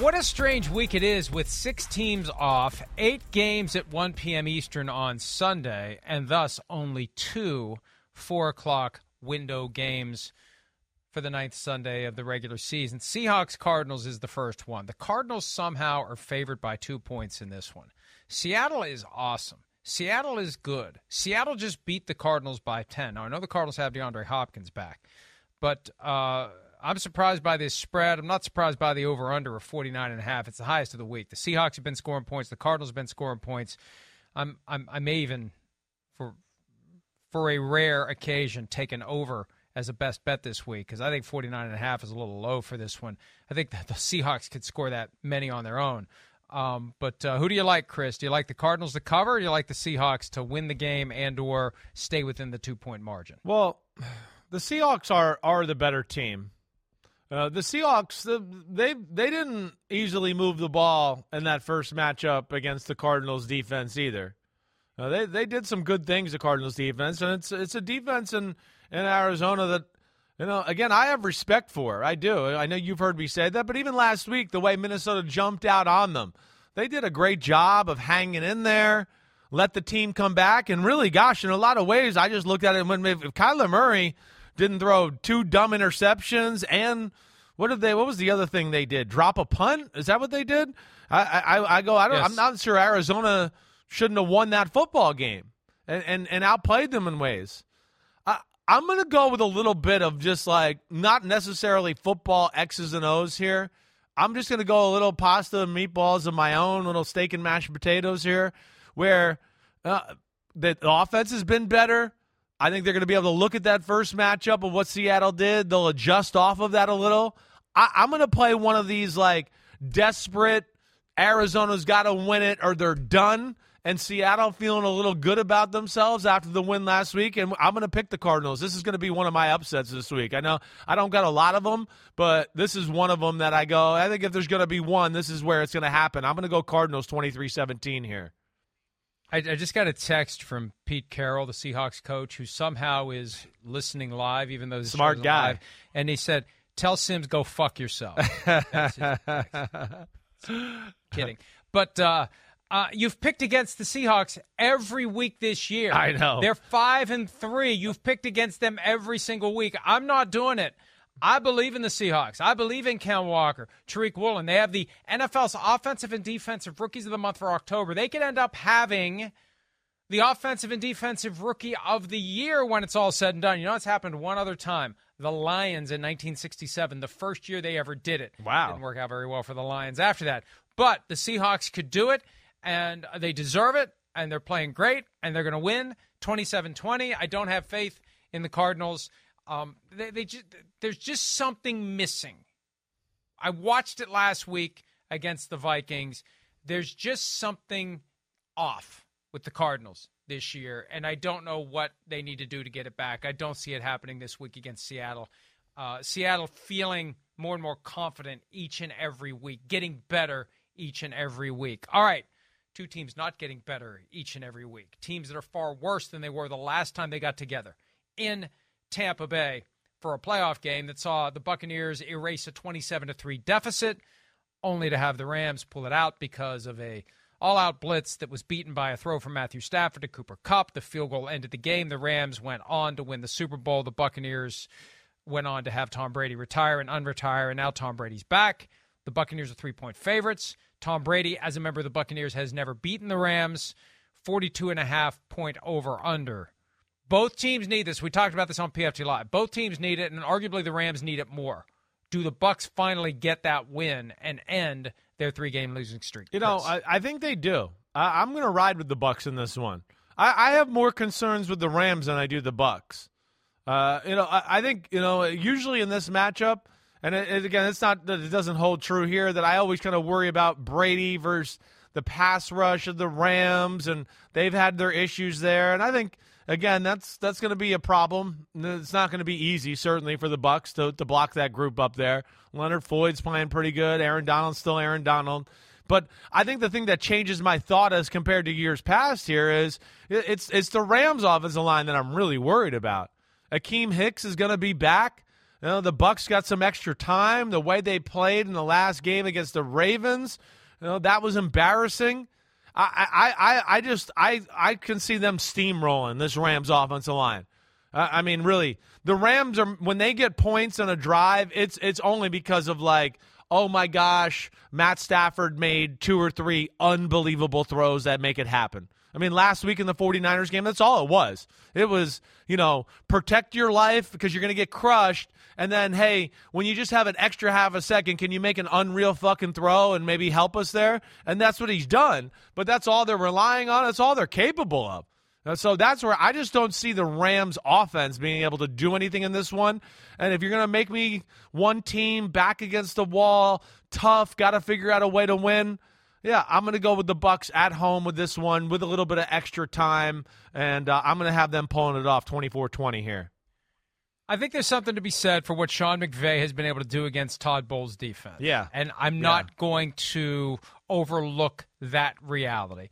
What a strange week it is with six teams off, eight games at 1 p.m. Eastern on Sunday, and thus only two 4 o'clock window games for the ninth Sunday of the regular season. Seahawks Cardinals is the first one. The Cardinals somehow are favored by two points in this one. Seattle is awesome. Seattle is good. Seattle just beat the Cardinals by 10. Now, I know the Cardinals have DeAndre Hopkins back, but uh, I'm surprised by this spread. I'm not surprised by the over under of 49 and a half. It's the highest of the week. The Seahawks have been scoring points. The Cardinals have been scoring points. I'm, I'm I may even for for a rare occasion take an over as a best bet this week because I think 49 and a half is a little low for this one. I think that the Seahawks could score that many on their own. Um, but uh, who do you like, Chris? Do you like the Cardinals to cover, or do you like the Seahawks to win the game and or stay within the two point margin? Well, the Seahawks are are the better team. Uh, the Seahawks, the, they they didn't easily move the ball in that first matchup against the Cardinals defense either. Uh, they they did some good things, the Cardinals defense, and it's it's a defense in in Arizona that you know again I have respect for. I do. I know you've heard me say that, but even last week, the way Minnesota jumped out on them, they did a great job of hanging in there. Let the team come back, and really, gosh, in a lot of ways, I just looked at it when if Kyler Murray didn't throw two dumb interceptions and what did they what was the other thing they did? Drop a punt? Is that what they did? I i, I go i don't Yes. i'm not sure arizona shouldn't have won that football game and and, and outplayed them in ways. I, i'm going to go with a little bit of just like not necessarily football x's and o's here. I'm just going to go a little pasta and meatballs of my own little steak and mashed potatoes here where uh, the offense has been better I think they're going to be able to look at that first matchup of what Seattle did. They'll adjust off of that a little. I, I'm going to play one of these like desperate. Arizona's got to win it or they're done. And Seattle feeling a little good about themselves after the win last week. And I'm going to pick the Cardinals. This is going to be one of my upsets this week. I know I don't got a lot of them, but this is one of them that I go, I think if there's going to be one, this is where it's going to happen. I'm going to go Cardinals 23 17 here. I, I, just got a text from Pete Carroll, the Seahawks coach, who somehow is listening live, even though smart guy. Live, and he said, "Tell Simms go fuck yourself." Kidding, but uh, uh, you've picked against the Seahawks every week this year. I know they're five and three. You've picked against them every single week. I'm not doing it. I believe in the Seahawks. I believe in Ken Walker, Tariq Woolen. They have the NFL's offensive and defensive rookies of the month for October. They could end up having the offensive and defensive rookie of the year when it's all said and done. You know, it's happened one other time. The Lions in 1967, the first year they ever did it. Wow. Didn't work out very well for the Lions after that. But the Seahawks could do it, and they deserve it, and they're playing great, and they're going to win 27 20. I don't have faith in the Cardinals. Um, they, they just, there's just something missing. I watched it last week against the Vikings. There's just something off with the Cardinals this year, and I don't know what they need to do to get it back. I don't see it happening this week against Seattle. Uh, Seattle feeling more and more confident each and every week, getting better each and every week. All right, two teams not getting better each and every week. Teams that are far worse than they were the last time they got together in Tampa Bay for a playoff game that saw the Buccaneers erase a 27 to 3 deficit only to have the Rams pull it out because of a all-out blitz that was beaten by a throw from Matthew Stafford to Cooper Kupp. The field goal ended the game. The Rams went on to win the Super Bowl. The Buccaneers went on to have Tom Brady retire and unretire, and now Tom Brady's back. The Buccaneers are three-point favorites. Tom Brady, as a member of the Buccaneers, has never beaten the Rams. 42 and a half point over under both teams need this. We talked about this on PFT Live. Both teams need it, and arguably the Rams need it more. Do the Bucks finally get that win and end their three-game losing streak? You know, I, I, think they do. I, am going to ride with the Bucks in this one. I, I, have more concerns with the Rams than I do the Bucks. Uh, you know, I, I, think you know usually in this matchup, and it, it, again, it's not that it doesn't hold true here. That I always kind of worry about Brady versus the pass rush of the Rams, and they've had their issues there, and I think again, that's that's going to be a problem. It's not going to be easy, certainly, for the Bucks to to block that group up there. Leonard Floyd's playing pretty good. Aaron Donald's still Aaron Donald. But I think the thing that changes my thought as compared to years past here is it's it's the Rams offensive line that I'm really worried about. Akiem Hicks is going to be back. You know, the Bucks got some extra time. The way they played in the last game against the Ravens, you know, that was embarrassing. I, I, I just I, I can see them steamrolling this Rams offensive line. Uh, I mean, really, the Rams are when they get points on a drive, it's it's only because of like, oh my gosh, Matt Stafford made two or three unbelievable throws that make it happen. I mean, last week in the 49ers game, that's all it was. It was, you know, protect your life because you're going to get crushed. And then, hey, when you just have an extra half a second, can you make an unreal fucking throw and maybe help us there? And that's what he's done. But that's all they're relying on. That's all they're capable of. And so that's where I just don't see the Rams offense being able to do anything in this one. And if you're going to make me one team back against the wall, tough, got to figure out a way to win yeah, I'm going to go with the Bucks at home with this one with a little bit of extra time, and uh, I'm going to have them pulling it off 24-20 here. I think there's something to be said for what Sean McVay has been able to do against Todd Bowles' defense. Yeah, and I'm not going to overlook that reality.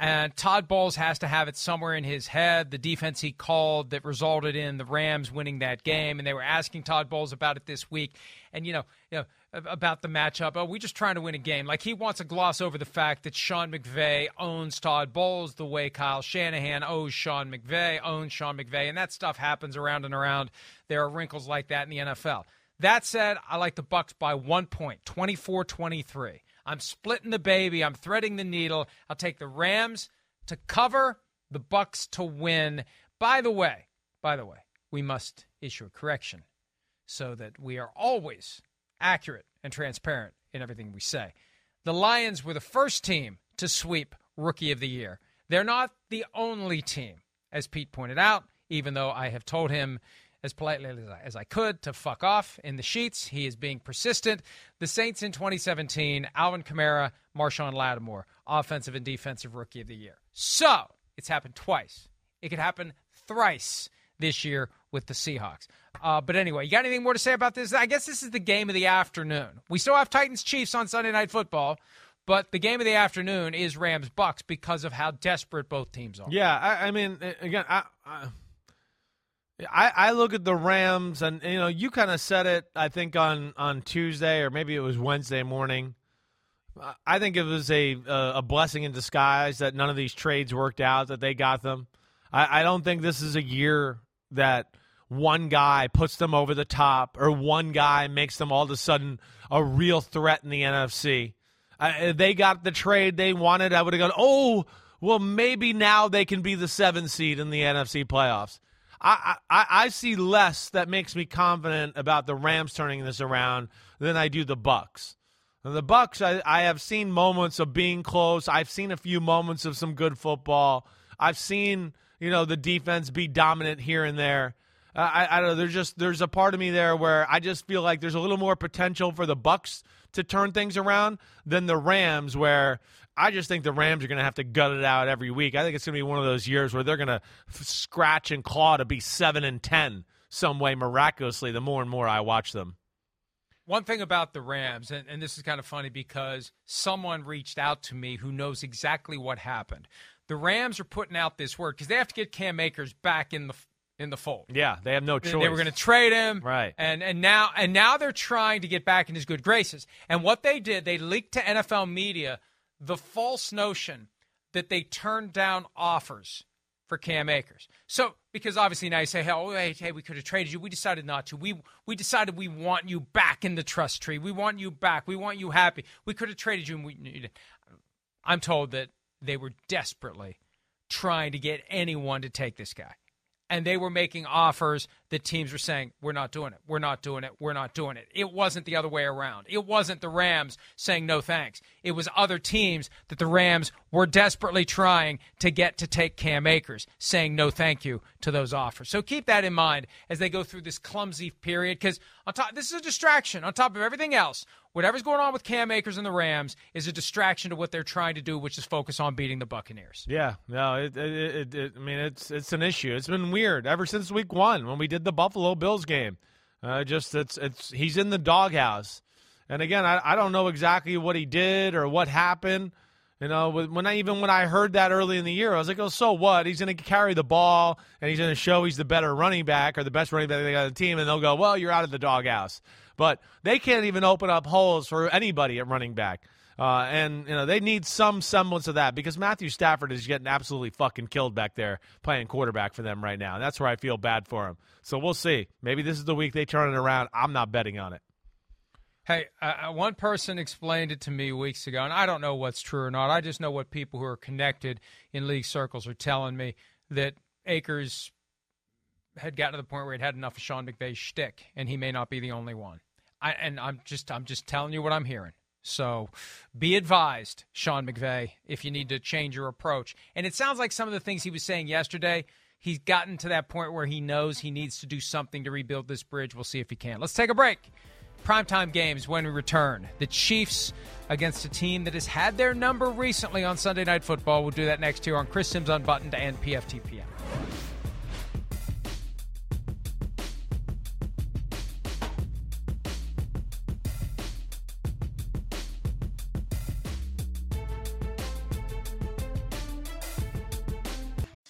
And Todd Bowles has to have it somewhere in his head. The defense he called that resulted in the Rams winning that game, and they were asking Todd Bowles about it this week. And you know, you know about the matchup. Oh, we're just trying to win a game. Like he wants to gloss over the fact that Sean McVay owns Todd Bowles the way Kyle Shanahan owes Sean McVay, owns Sean McVay, and that stuff happens around and around. There are wrinkles like that in the NFL. That said, I like the Bucks by one point, 24-23. I'm splitting the baby. I'm threading the needle. I'll take the Rams to cover, the Bucks to win. By the way, by the way, we must issue a correction so that we are always accurate and transparent in everything we say. The Lions were the first team to sweep Rookie of the Year. They're not the only team, as Pete pointed out, even though I have told him as politely as I, as I could to fuck off in the sheets. He is being persistent. The Saints in 2017, Alvin Kamara, Marshon Lattimore, offensive and defensive rookie of the year. So it's happened twice. It could happen thrice this year with the Seahawks. Uh, but anyway, you got anything more to say about this? I guess this is the game of the afternoon. We still have Titans Chiefs on Sunday Night Football. But the game of the afternoon is Rams Bucks because of how desperate both teams are. Yeah, I, I mean, again, I, I, I look at the Rams, and you know, you kind of said it. I think on on Tuesday or maybe it was Wednesday morning. I think it was a a blessing in disguise that none of these trades worked out. That they got them. I, I don't think this is a year that one guy puts them over the top or one guy makes them all of a sudden a real threat in the NFC. Uh, they got the trade they wanted. I would have gone, oh, well, maybe now they can be the seventh seed in the NFC playoffs. I, I, I see less that makes me confident about the Rams turning this around than I do the Bucks. And the Bucks, I, I have seen moments of being close. I've seen a few moments of some good football. I've seen you know the defense be dominant here and there. Uh, I, I don't know. There's just there's a part of me there where I just feel like there's a little more potential for the Bucks to turn things around than the Rams, where I just think the Rams are going to have to gut it out every week. I think it's going to be one of those years where they're going to f- scratch and claw to be seven and ten some way miraculously. The more and more I watch them. One thing about the Rams, and, and this is kind of funny because someone reached out to me who knows exactly what happened. The Rams are putting out this word because they have to get Cam Akers back in the in the fold. Yeah, they have no choice. They were going to trade him, right? And and now and now they're trying to get back in his good graces. And what they did, they leaked to NFL media the false notion that they turned down offers for Cam Akers. So because obviously now you say, hey, oh, hey, hey, we could have traded you. We decided not to. We we decided we want you back in the trust tree. We want you back. We want you happy. We could have traded you. And we, I'm told that they were desperately trying to get anyone to take this guy and they were making offers that teams were saying, We're not doing it. We're not doing it. We're not doing it. It wasn't the other way around. It wasn't the Rams saying no thanks. It was other teams that the Rams were desperately trying to get to take Cam Akers, saying no thank you to those offers. So keep that in mind as they go through this clumsy period because on top this is a distraction on top of everything else whatever's going on with Cam Akers and the Rams is a distraction to what they're trying to do, which is focus on beating the Buccaneers. Yeah, no, it, it, it, it I mean, it's it's an issue. It's been weird ever since Week One when we did the Buffalo Bills game. Uh, just it's it's he's in the doghouse, and again, I I don't know exactly what he did or what happened. You know, when I even when I heard that early in the year, I was like, "Oh, so what? He's going to carry the ball and he's going to show he's the better running back or the best running back they got on the team." And they'll go, "Well, you're out of the doghouse." But they can't even open up holes for anybody at running back. Uh, and you know they need some semblance of that because Matthew Stafford is getting absolutely fucking killed back there playing quarterback for them right now. And that's where I feel bad for him. So we'll see. Maybe this is the week they turn it around. I'm not betting on it. Hey, uh, uh one person explained it to me weeks ago, and I don't know what's true or not. I just know what people who are connected in league circles are telling me that Akers had gotten to the point where he'd had enough of Sean McVay's shtick, and he may not be the only one. I, and I'm just I'm just telling you what I'm hearing. So be advised, Sean McVay, if you need to change your approach. And it sounds like some of the things he was saying yesterday, he's gotten to that point where he knows he needs to do something to rebuild this bridge. We'll see if he can. Let's take a break. Primetime games when we return. The Chiefs against a team that has had their number recently on Sunday Night Football. We'll do that next here on Chris Simms Unbuttoned and PFTPM.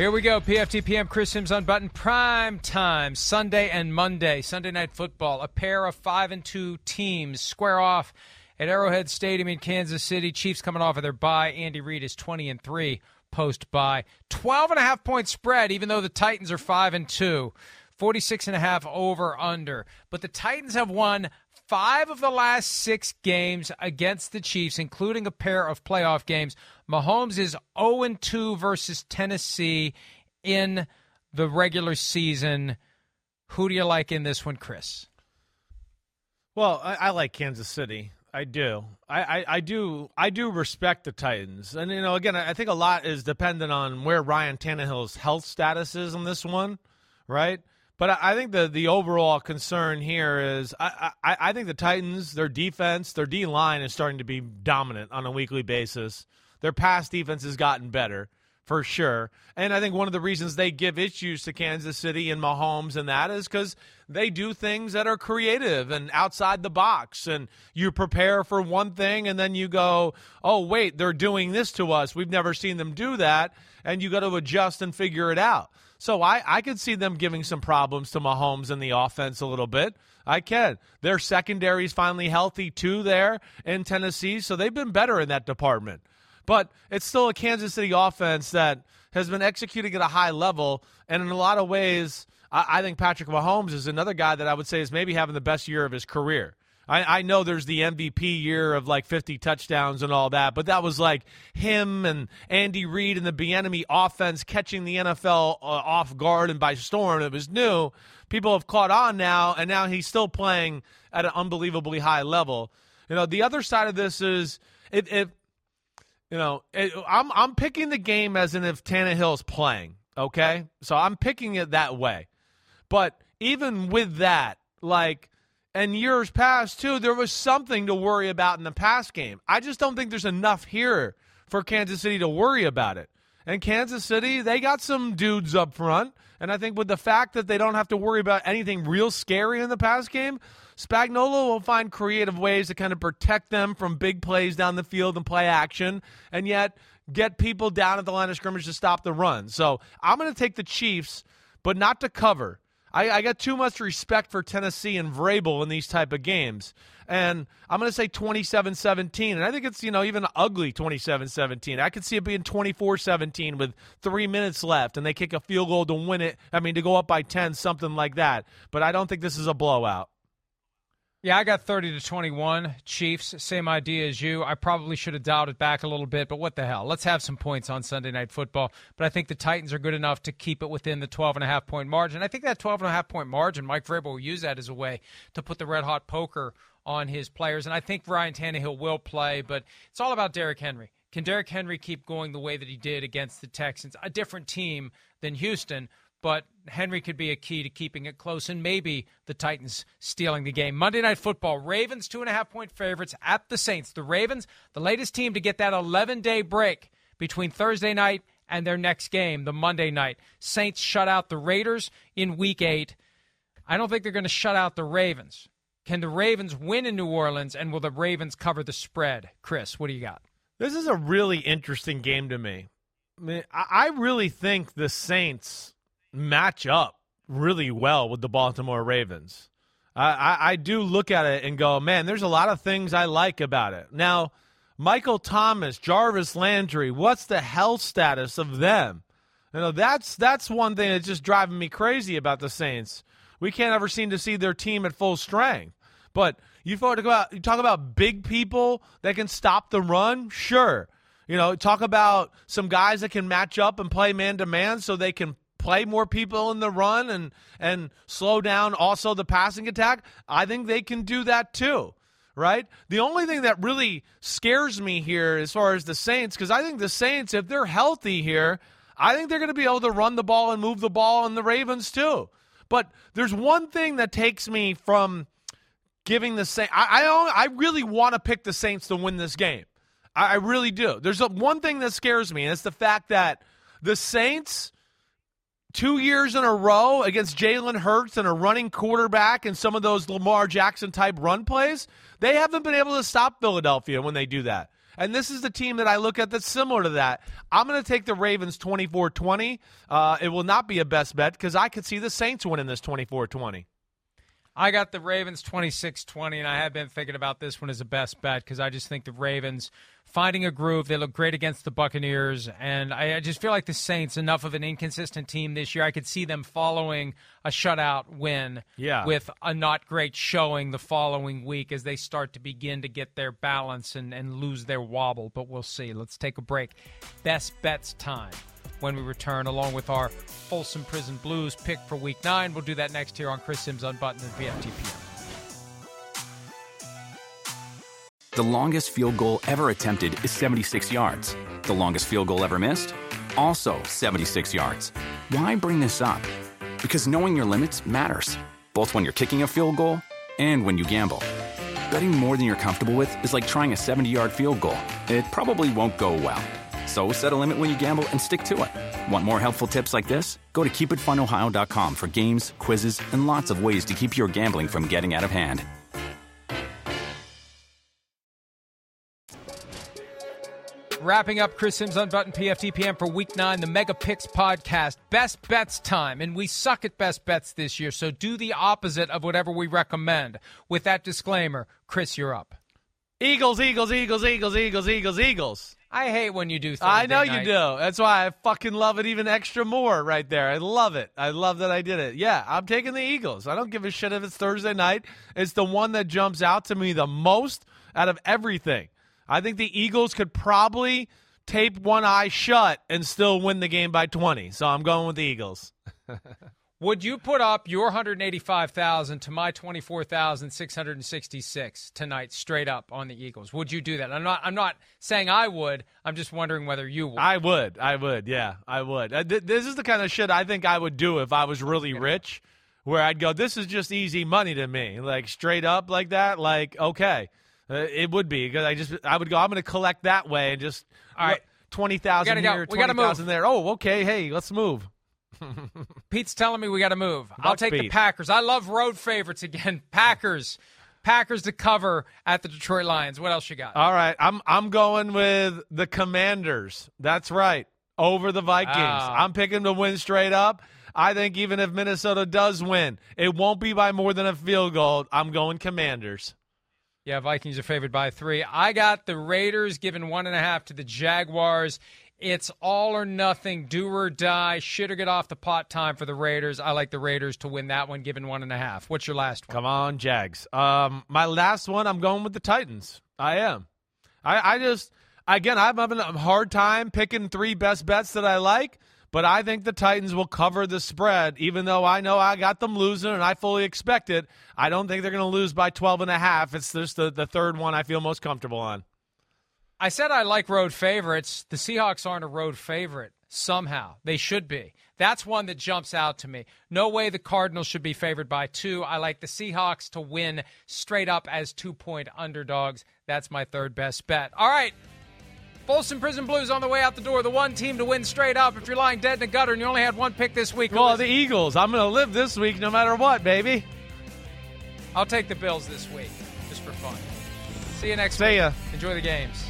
Here we go. PFTPM Chris Simms Unbuttoned prime time Sunday and Monday Sunday night football. A pair of five and two teams square off at Arrowhead Stadium in Kansas City. Chiefs coming off of their bye. Andy Reid is 20 and 3 post bye. 12 and a half point spread even though the Titans are 5 and 2. 46 and a half over under. But the Titans have won 5 of the last 6 games against the Chiefs including a pair of playoff games. Mahomes is 0 and 2 versus Tennessee in the regular season. Who do you like in this one, Chris? Well, I, I like Kansas City. I do. I, I, I, do. I do respect the Titans, and you know, again, I think a lot is dependent on where Ryan Tannehill's health status is on this one, right? But I, I think the the overall concern here is I, I I think the Titans, their defense, their D line is starting to be dominant on a weekly basis. Their pass defense has gotten better for sure. And I think one of the reasons they give issues to Kansas City and Mahomes and that is because they do things that are creative and outside the box. And you prepare for one thing and then you go, oh, wait, they're doing this to us. We've never seen them do that. And you got to adjust and figure it out. So I, I could see them giving some problems to Mahomes in the offense a little bit. I can. Their secondary is finally healthy too there in Tennessee. So they've been better in that department. But it's still a Kansas City offense that has been executing at a high level. And in a lot of ways, I, I think Patrick Mahomes is another guy that I would say is maybe having the best year of his career. I, know there's the MVP year of like 50 touchdowns and all that, but that was like him and Andy Reid and the Bieniemy offense catching the NFL uh, off guard and by storm. It was new. People have caught on now, and now he's still playing at an unbelievably high level. You know, the other side of this is if, if you know, it, I'm I'm picking the game as in if Tannehill's playing. Okay, so I'm picking it that way. But even with that, like, and years past too, there was something to worry about in the past game. I just don't think there's enough here for Kansas City to worry about it. And Kansas City, they got some dudes up front. And I think with the fact that they don't have to worry about anything real scary in the pass game, Spagnuolo will find creative ways to kind of protect them from big plays down the field and play action, and yet get people down at the line of scrimmage to stop the run. So I'm going to take the Chiefs, but not to cover. I, I got too much respect for Tennessee and Vrabel in these type of games. And I'm going to say 27-17. And I think it's, you know, even ugly 27-17. I could see it being 24-17 with three minutes left, and they kick a field goal to win it. I mean, to go up by 10, something like that. But I don't think this is a blowout. Yeah, I got 30 to 21 Chiefs. Same idea as you. I probably should have dialed it back a little bit, but what the hell? Let's have some points on Sunday Night Football. But I think the Titans are good enough to keep it within the 12 and a half point margin. I think that 12 and a half point margin, Mike Vrabel will use that as a way to put the red hot poker on his players. And I think Ryan Tannehill will play, but it's all about Derrick Henry. Can Derrick Henry keep going the way that he did against the Texans? A different team than Houston, but Henry could be a key to keeping it close and maybe the Titans stealing the game. Monday Night Football, Ravens two and a half point favorites at the Saints. The Ravens, the latest team to get that 11 day break between Thursday night and their next game, the Monday night. Saints shut out the Raiders in week eight. I don't think they're going to shut out the Ravens. Can the Ravens win in New Orleans and will the Ravens cover the spread? Chris, what do you got? This is a really interesting game to me. I, mean, I really think the Saints match up really well with the Baltimore Ravens. I, I, I, do look at it and go, man, there's a lot of things I like about it. Now, Michael Thomas, Jarvis Landry, what's the health status of them? You know, that's that's one thing that's just driving me crazy about the Saints. We can't ever seem to see their team at full strength. But you talk about you talk about big people that can stop the run, sure. You know, talk about some guys that can match up and play man to man so they can play more people in the run and and slow down also the passing attack, I think they can do that too. Right? The only thing that really scares me here as far as the Saints, because I think the Saints, if they're healthy here, I think they're going to be able to run the ball and move the ball, and the Ravens too. But there's one thing that takes me from giving the Saints. I I, I really want to pick the Saints to win this game. I, I really do. There's a, one thing that scares me, and it's the fact that the Saints two years in a row against Jalen Hurts and a running quarterback and some of those Lamar Jackson type run plays, they haven't been able to stop Philadelphia when they do that. And this is the team that I look at that's similar to that. I'm going to take the Ravens 24 20. Uh, it will not be a best bet because I could see the Saints winning this 24 20. I got the Ravens 26 20, and I have been thinking about this one as a best bet because I just think the Ravens finding a groove. They look great against the Buccaneers, and I, I, just feel like the Saints, enough of an inconsistent team this year. I could see them following a shutout win yeah. with a not great showing the following week as they start to begin to get their balance and, and lose their wobble. But we'll see. Let's take a break. Best bets time when we return, along with our Folsom Prison Blues pick for Week 9. We'll do that next here on Chris Simms Unbuttoned and PFTPM. The longest field goal ever attempted is 76 yards. The longest field goal ever missed? Also 76 yards. Why bring this up? Because knowing your limits matters, both when you're kicking a field goal and when you gamble. Betting more than you're comfortable with is like trying a 70 yard field goal, it probably won't go well. So set a limit when you gamble and stick to it. Want more helpful tips like this? Go to keepitfunohio.com for games, quizzes, and lots of ways to keep your gambling from getting out of hand. Wrapping up Chris Simms Unbuttoned PFTPM for Week 9, the Mega Picks podcast. Best bets time. And we suck at best bets this year, so do the opposite of whatever we recommend. With that disclaimer, Chris, you're up. Eagles, Eagles, Eagles, Eagles, Eagles, Eagles, Eagles. I hate when you do Thursday I know night. you do. That's why I fucking love it even extra more right there. I love it. I love that I did it. Yeah, I'm taking the Eagles. I don't give a shit if it's Thursday night. It's the one that jumps out to me the most out of everything. I think the Eagles could probably tape one eye shut and still win the game by 20. So I'm going with the Eagles. Would you put up your 185,000 to my 24,666 tonight straight up on the Eagles? Would you do that? I'm not I'm not saying I would. I'm just wondering whether you would. I would. I would. Yeah, I would. Uh, th- this is the kind of shit I think I would do if I was really rich where I'd go this is just easy money to me. Like straight up like that like okay. Uh, it would be because I just I would go I'm going to collect that way and just All right. 20,000 We here, go. 20,000 there. Oh, okay. Hey, let's move. Pete's telling me we got to move. I'll take the. Packers. I love road favorites again. Packers. Packers to cover at the Detroit Lions. What else you got? All right, I'm I'm going with the Commanders. That's right. Over the Vikings. Ah. I'm picking to win straight up. I think even if Minnesota does win, it won't be by more than a field goal. I'm going Commanders. Yeah, Vikings are favored by three. I got the Raiders giving one and a half to the Jaguars. It's all or nothing, do or die, shit or get off the pot time for the Raiders. I like the Raiders to win that one, given one and a half. What's your last one? Come on, Jags. Um, my last one, I'm going with the Titans. I am. I, I just again, I'm having a hard time picking three best bets that I like, but I think the Titans will cover the spread, even though I know I got them losing and I fully expect it. I don't think they're going to lose by 12 and a half. It's just the, the third one I feel most comfortable on. I said I like road favorites. The Seahawks aren't a road favorite somehow. They should be. That's one that jumps out to me. No way the Cardinals should be favored by two. I like the Seahawks to win straight up as two point underdogs. That's my third best bet. All right. Folsom Prison Blues on the way out the door. The one team to win straight up. If you're lying dead in the gutter and you only had one pick this week, Well, the Eagles. I'm going to live this week no matter what, baby. I'll take the Bills this week just for fun. See you next See week. ya. Enjoy the games.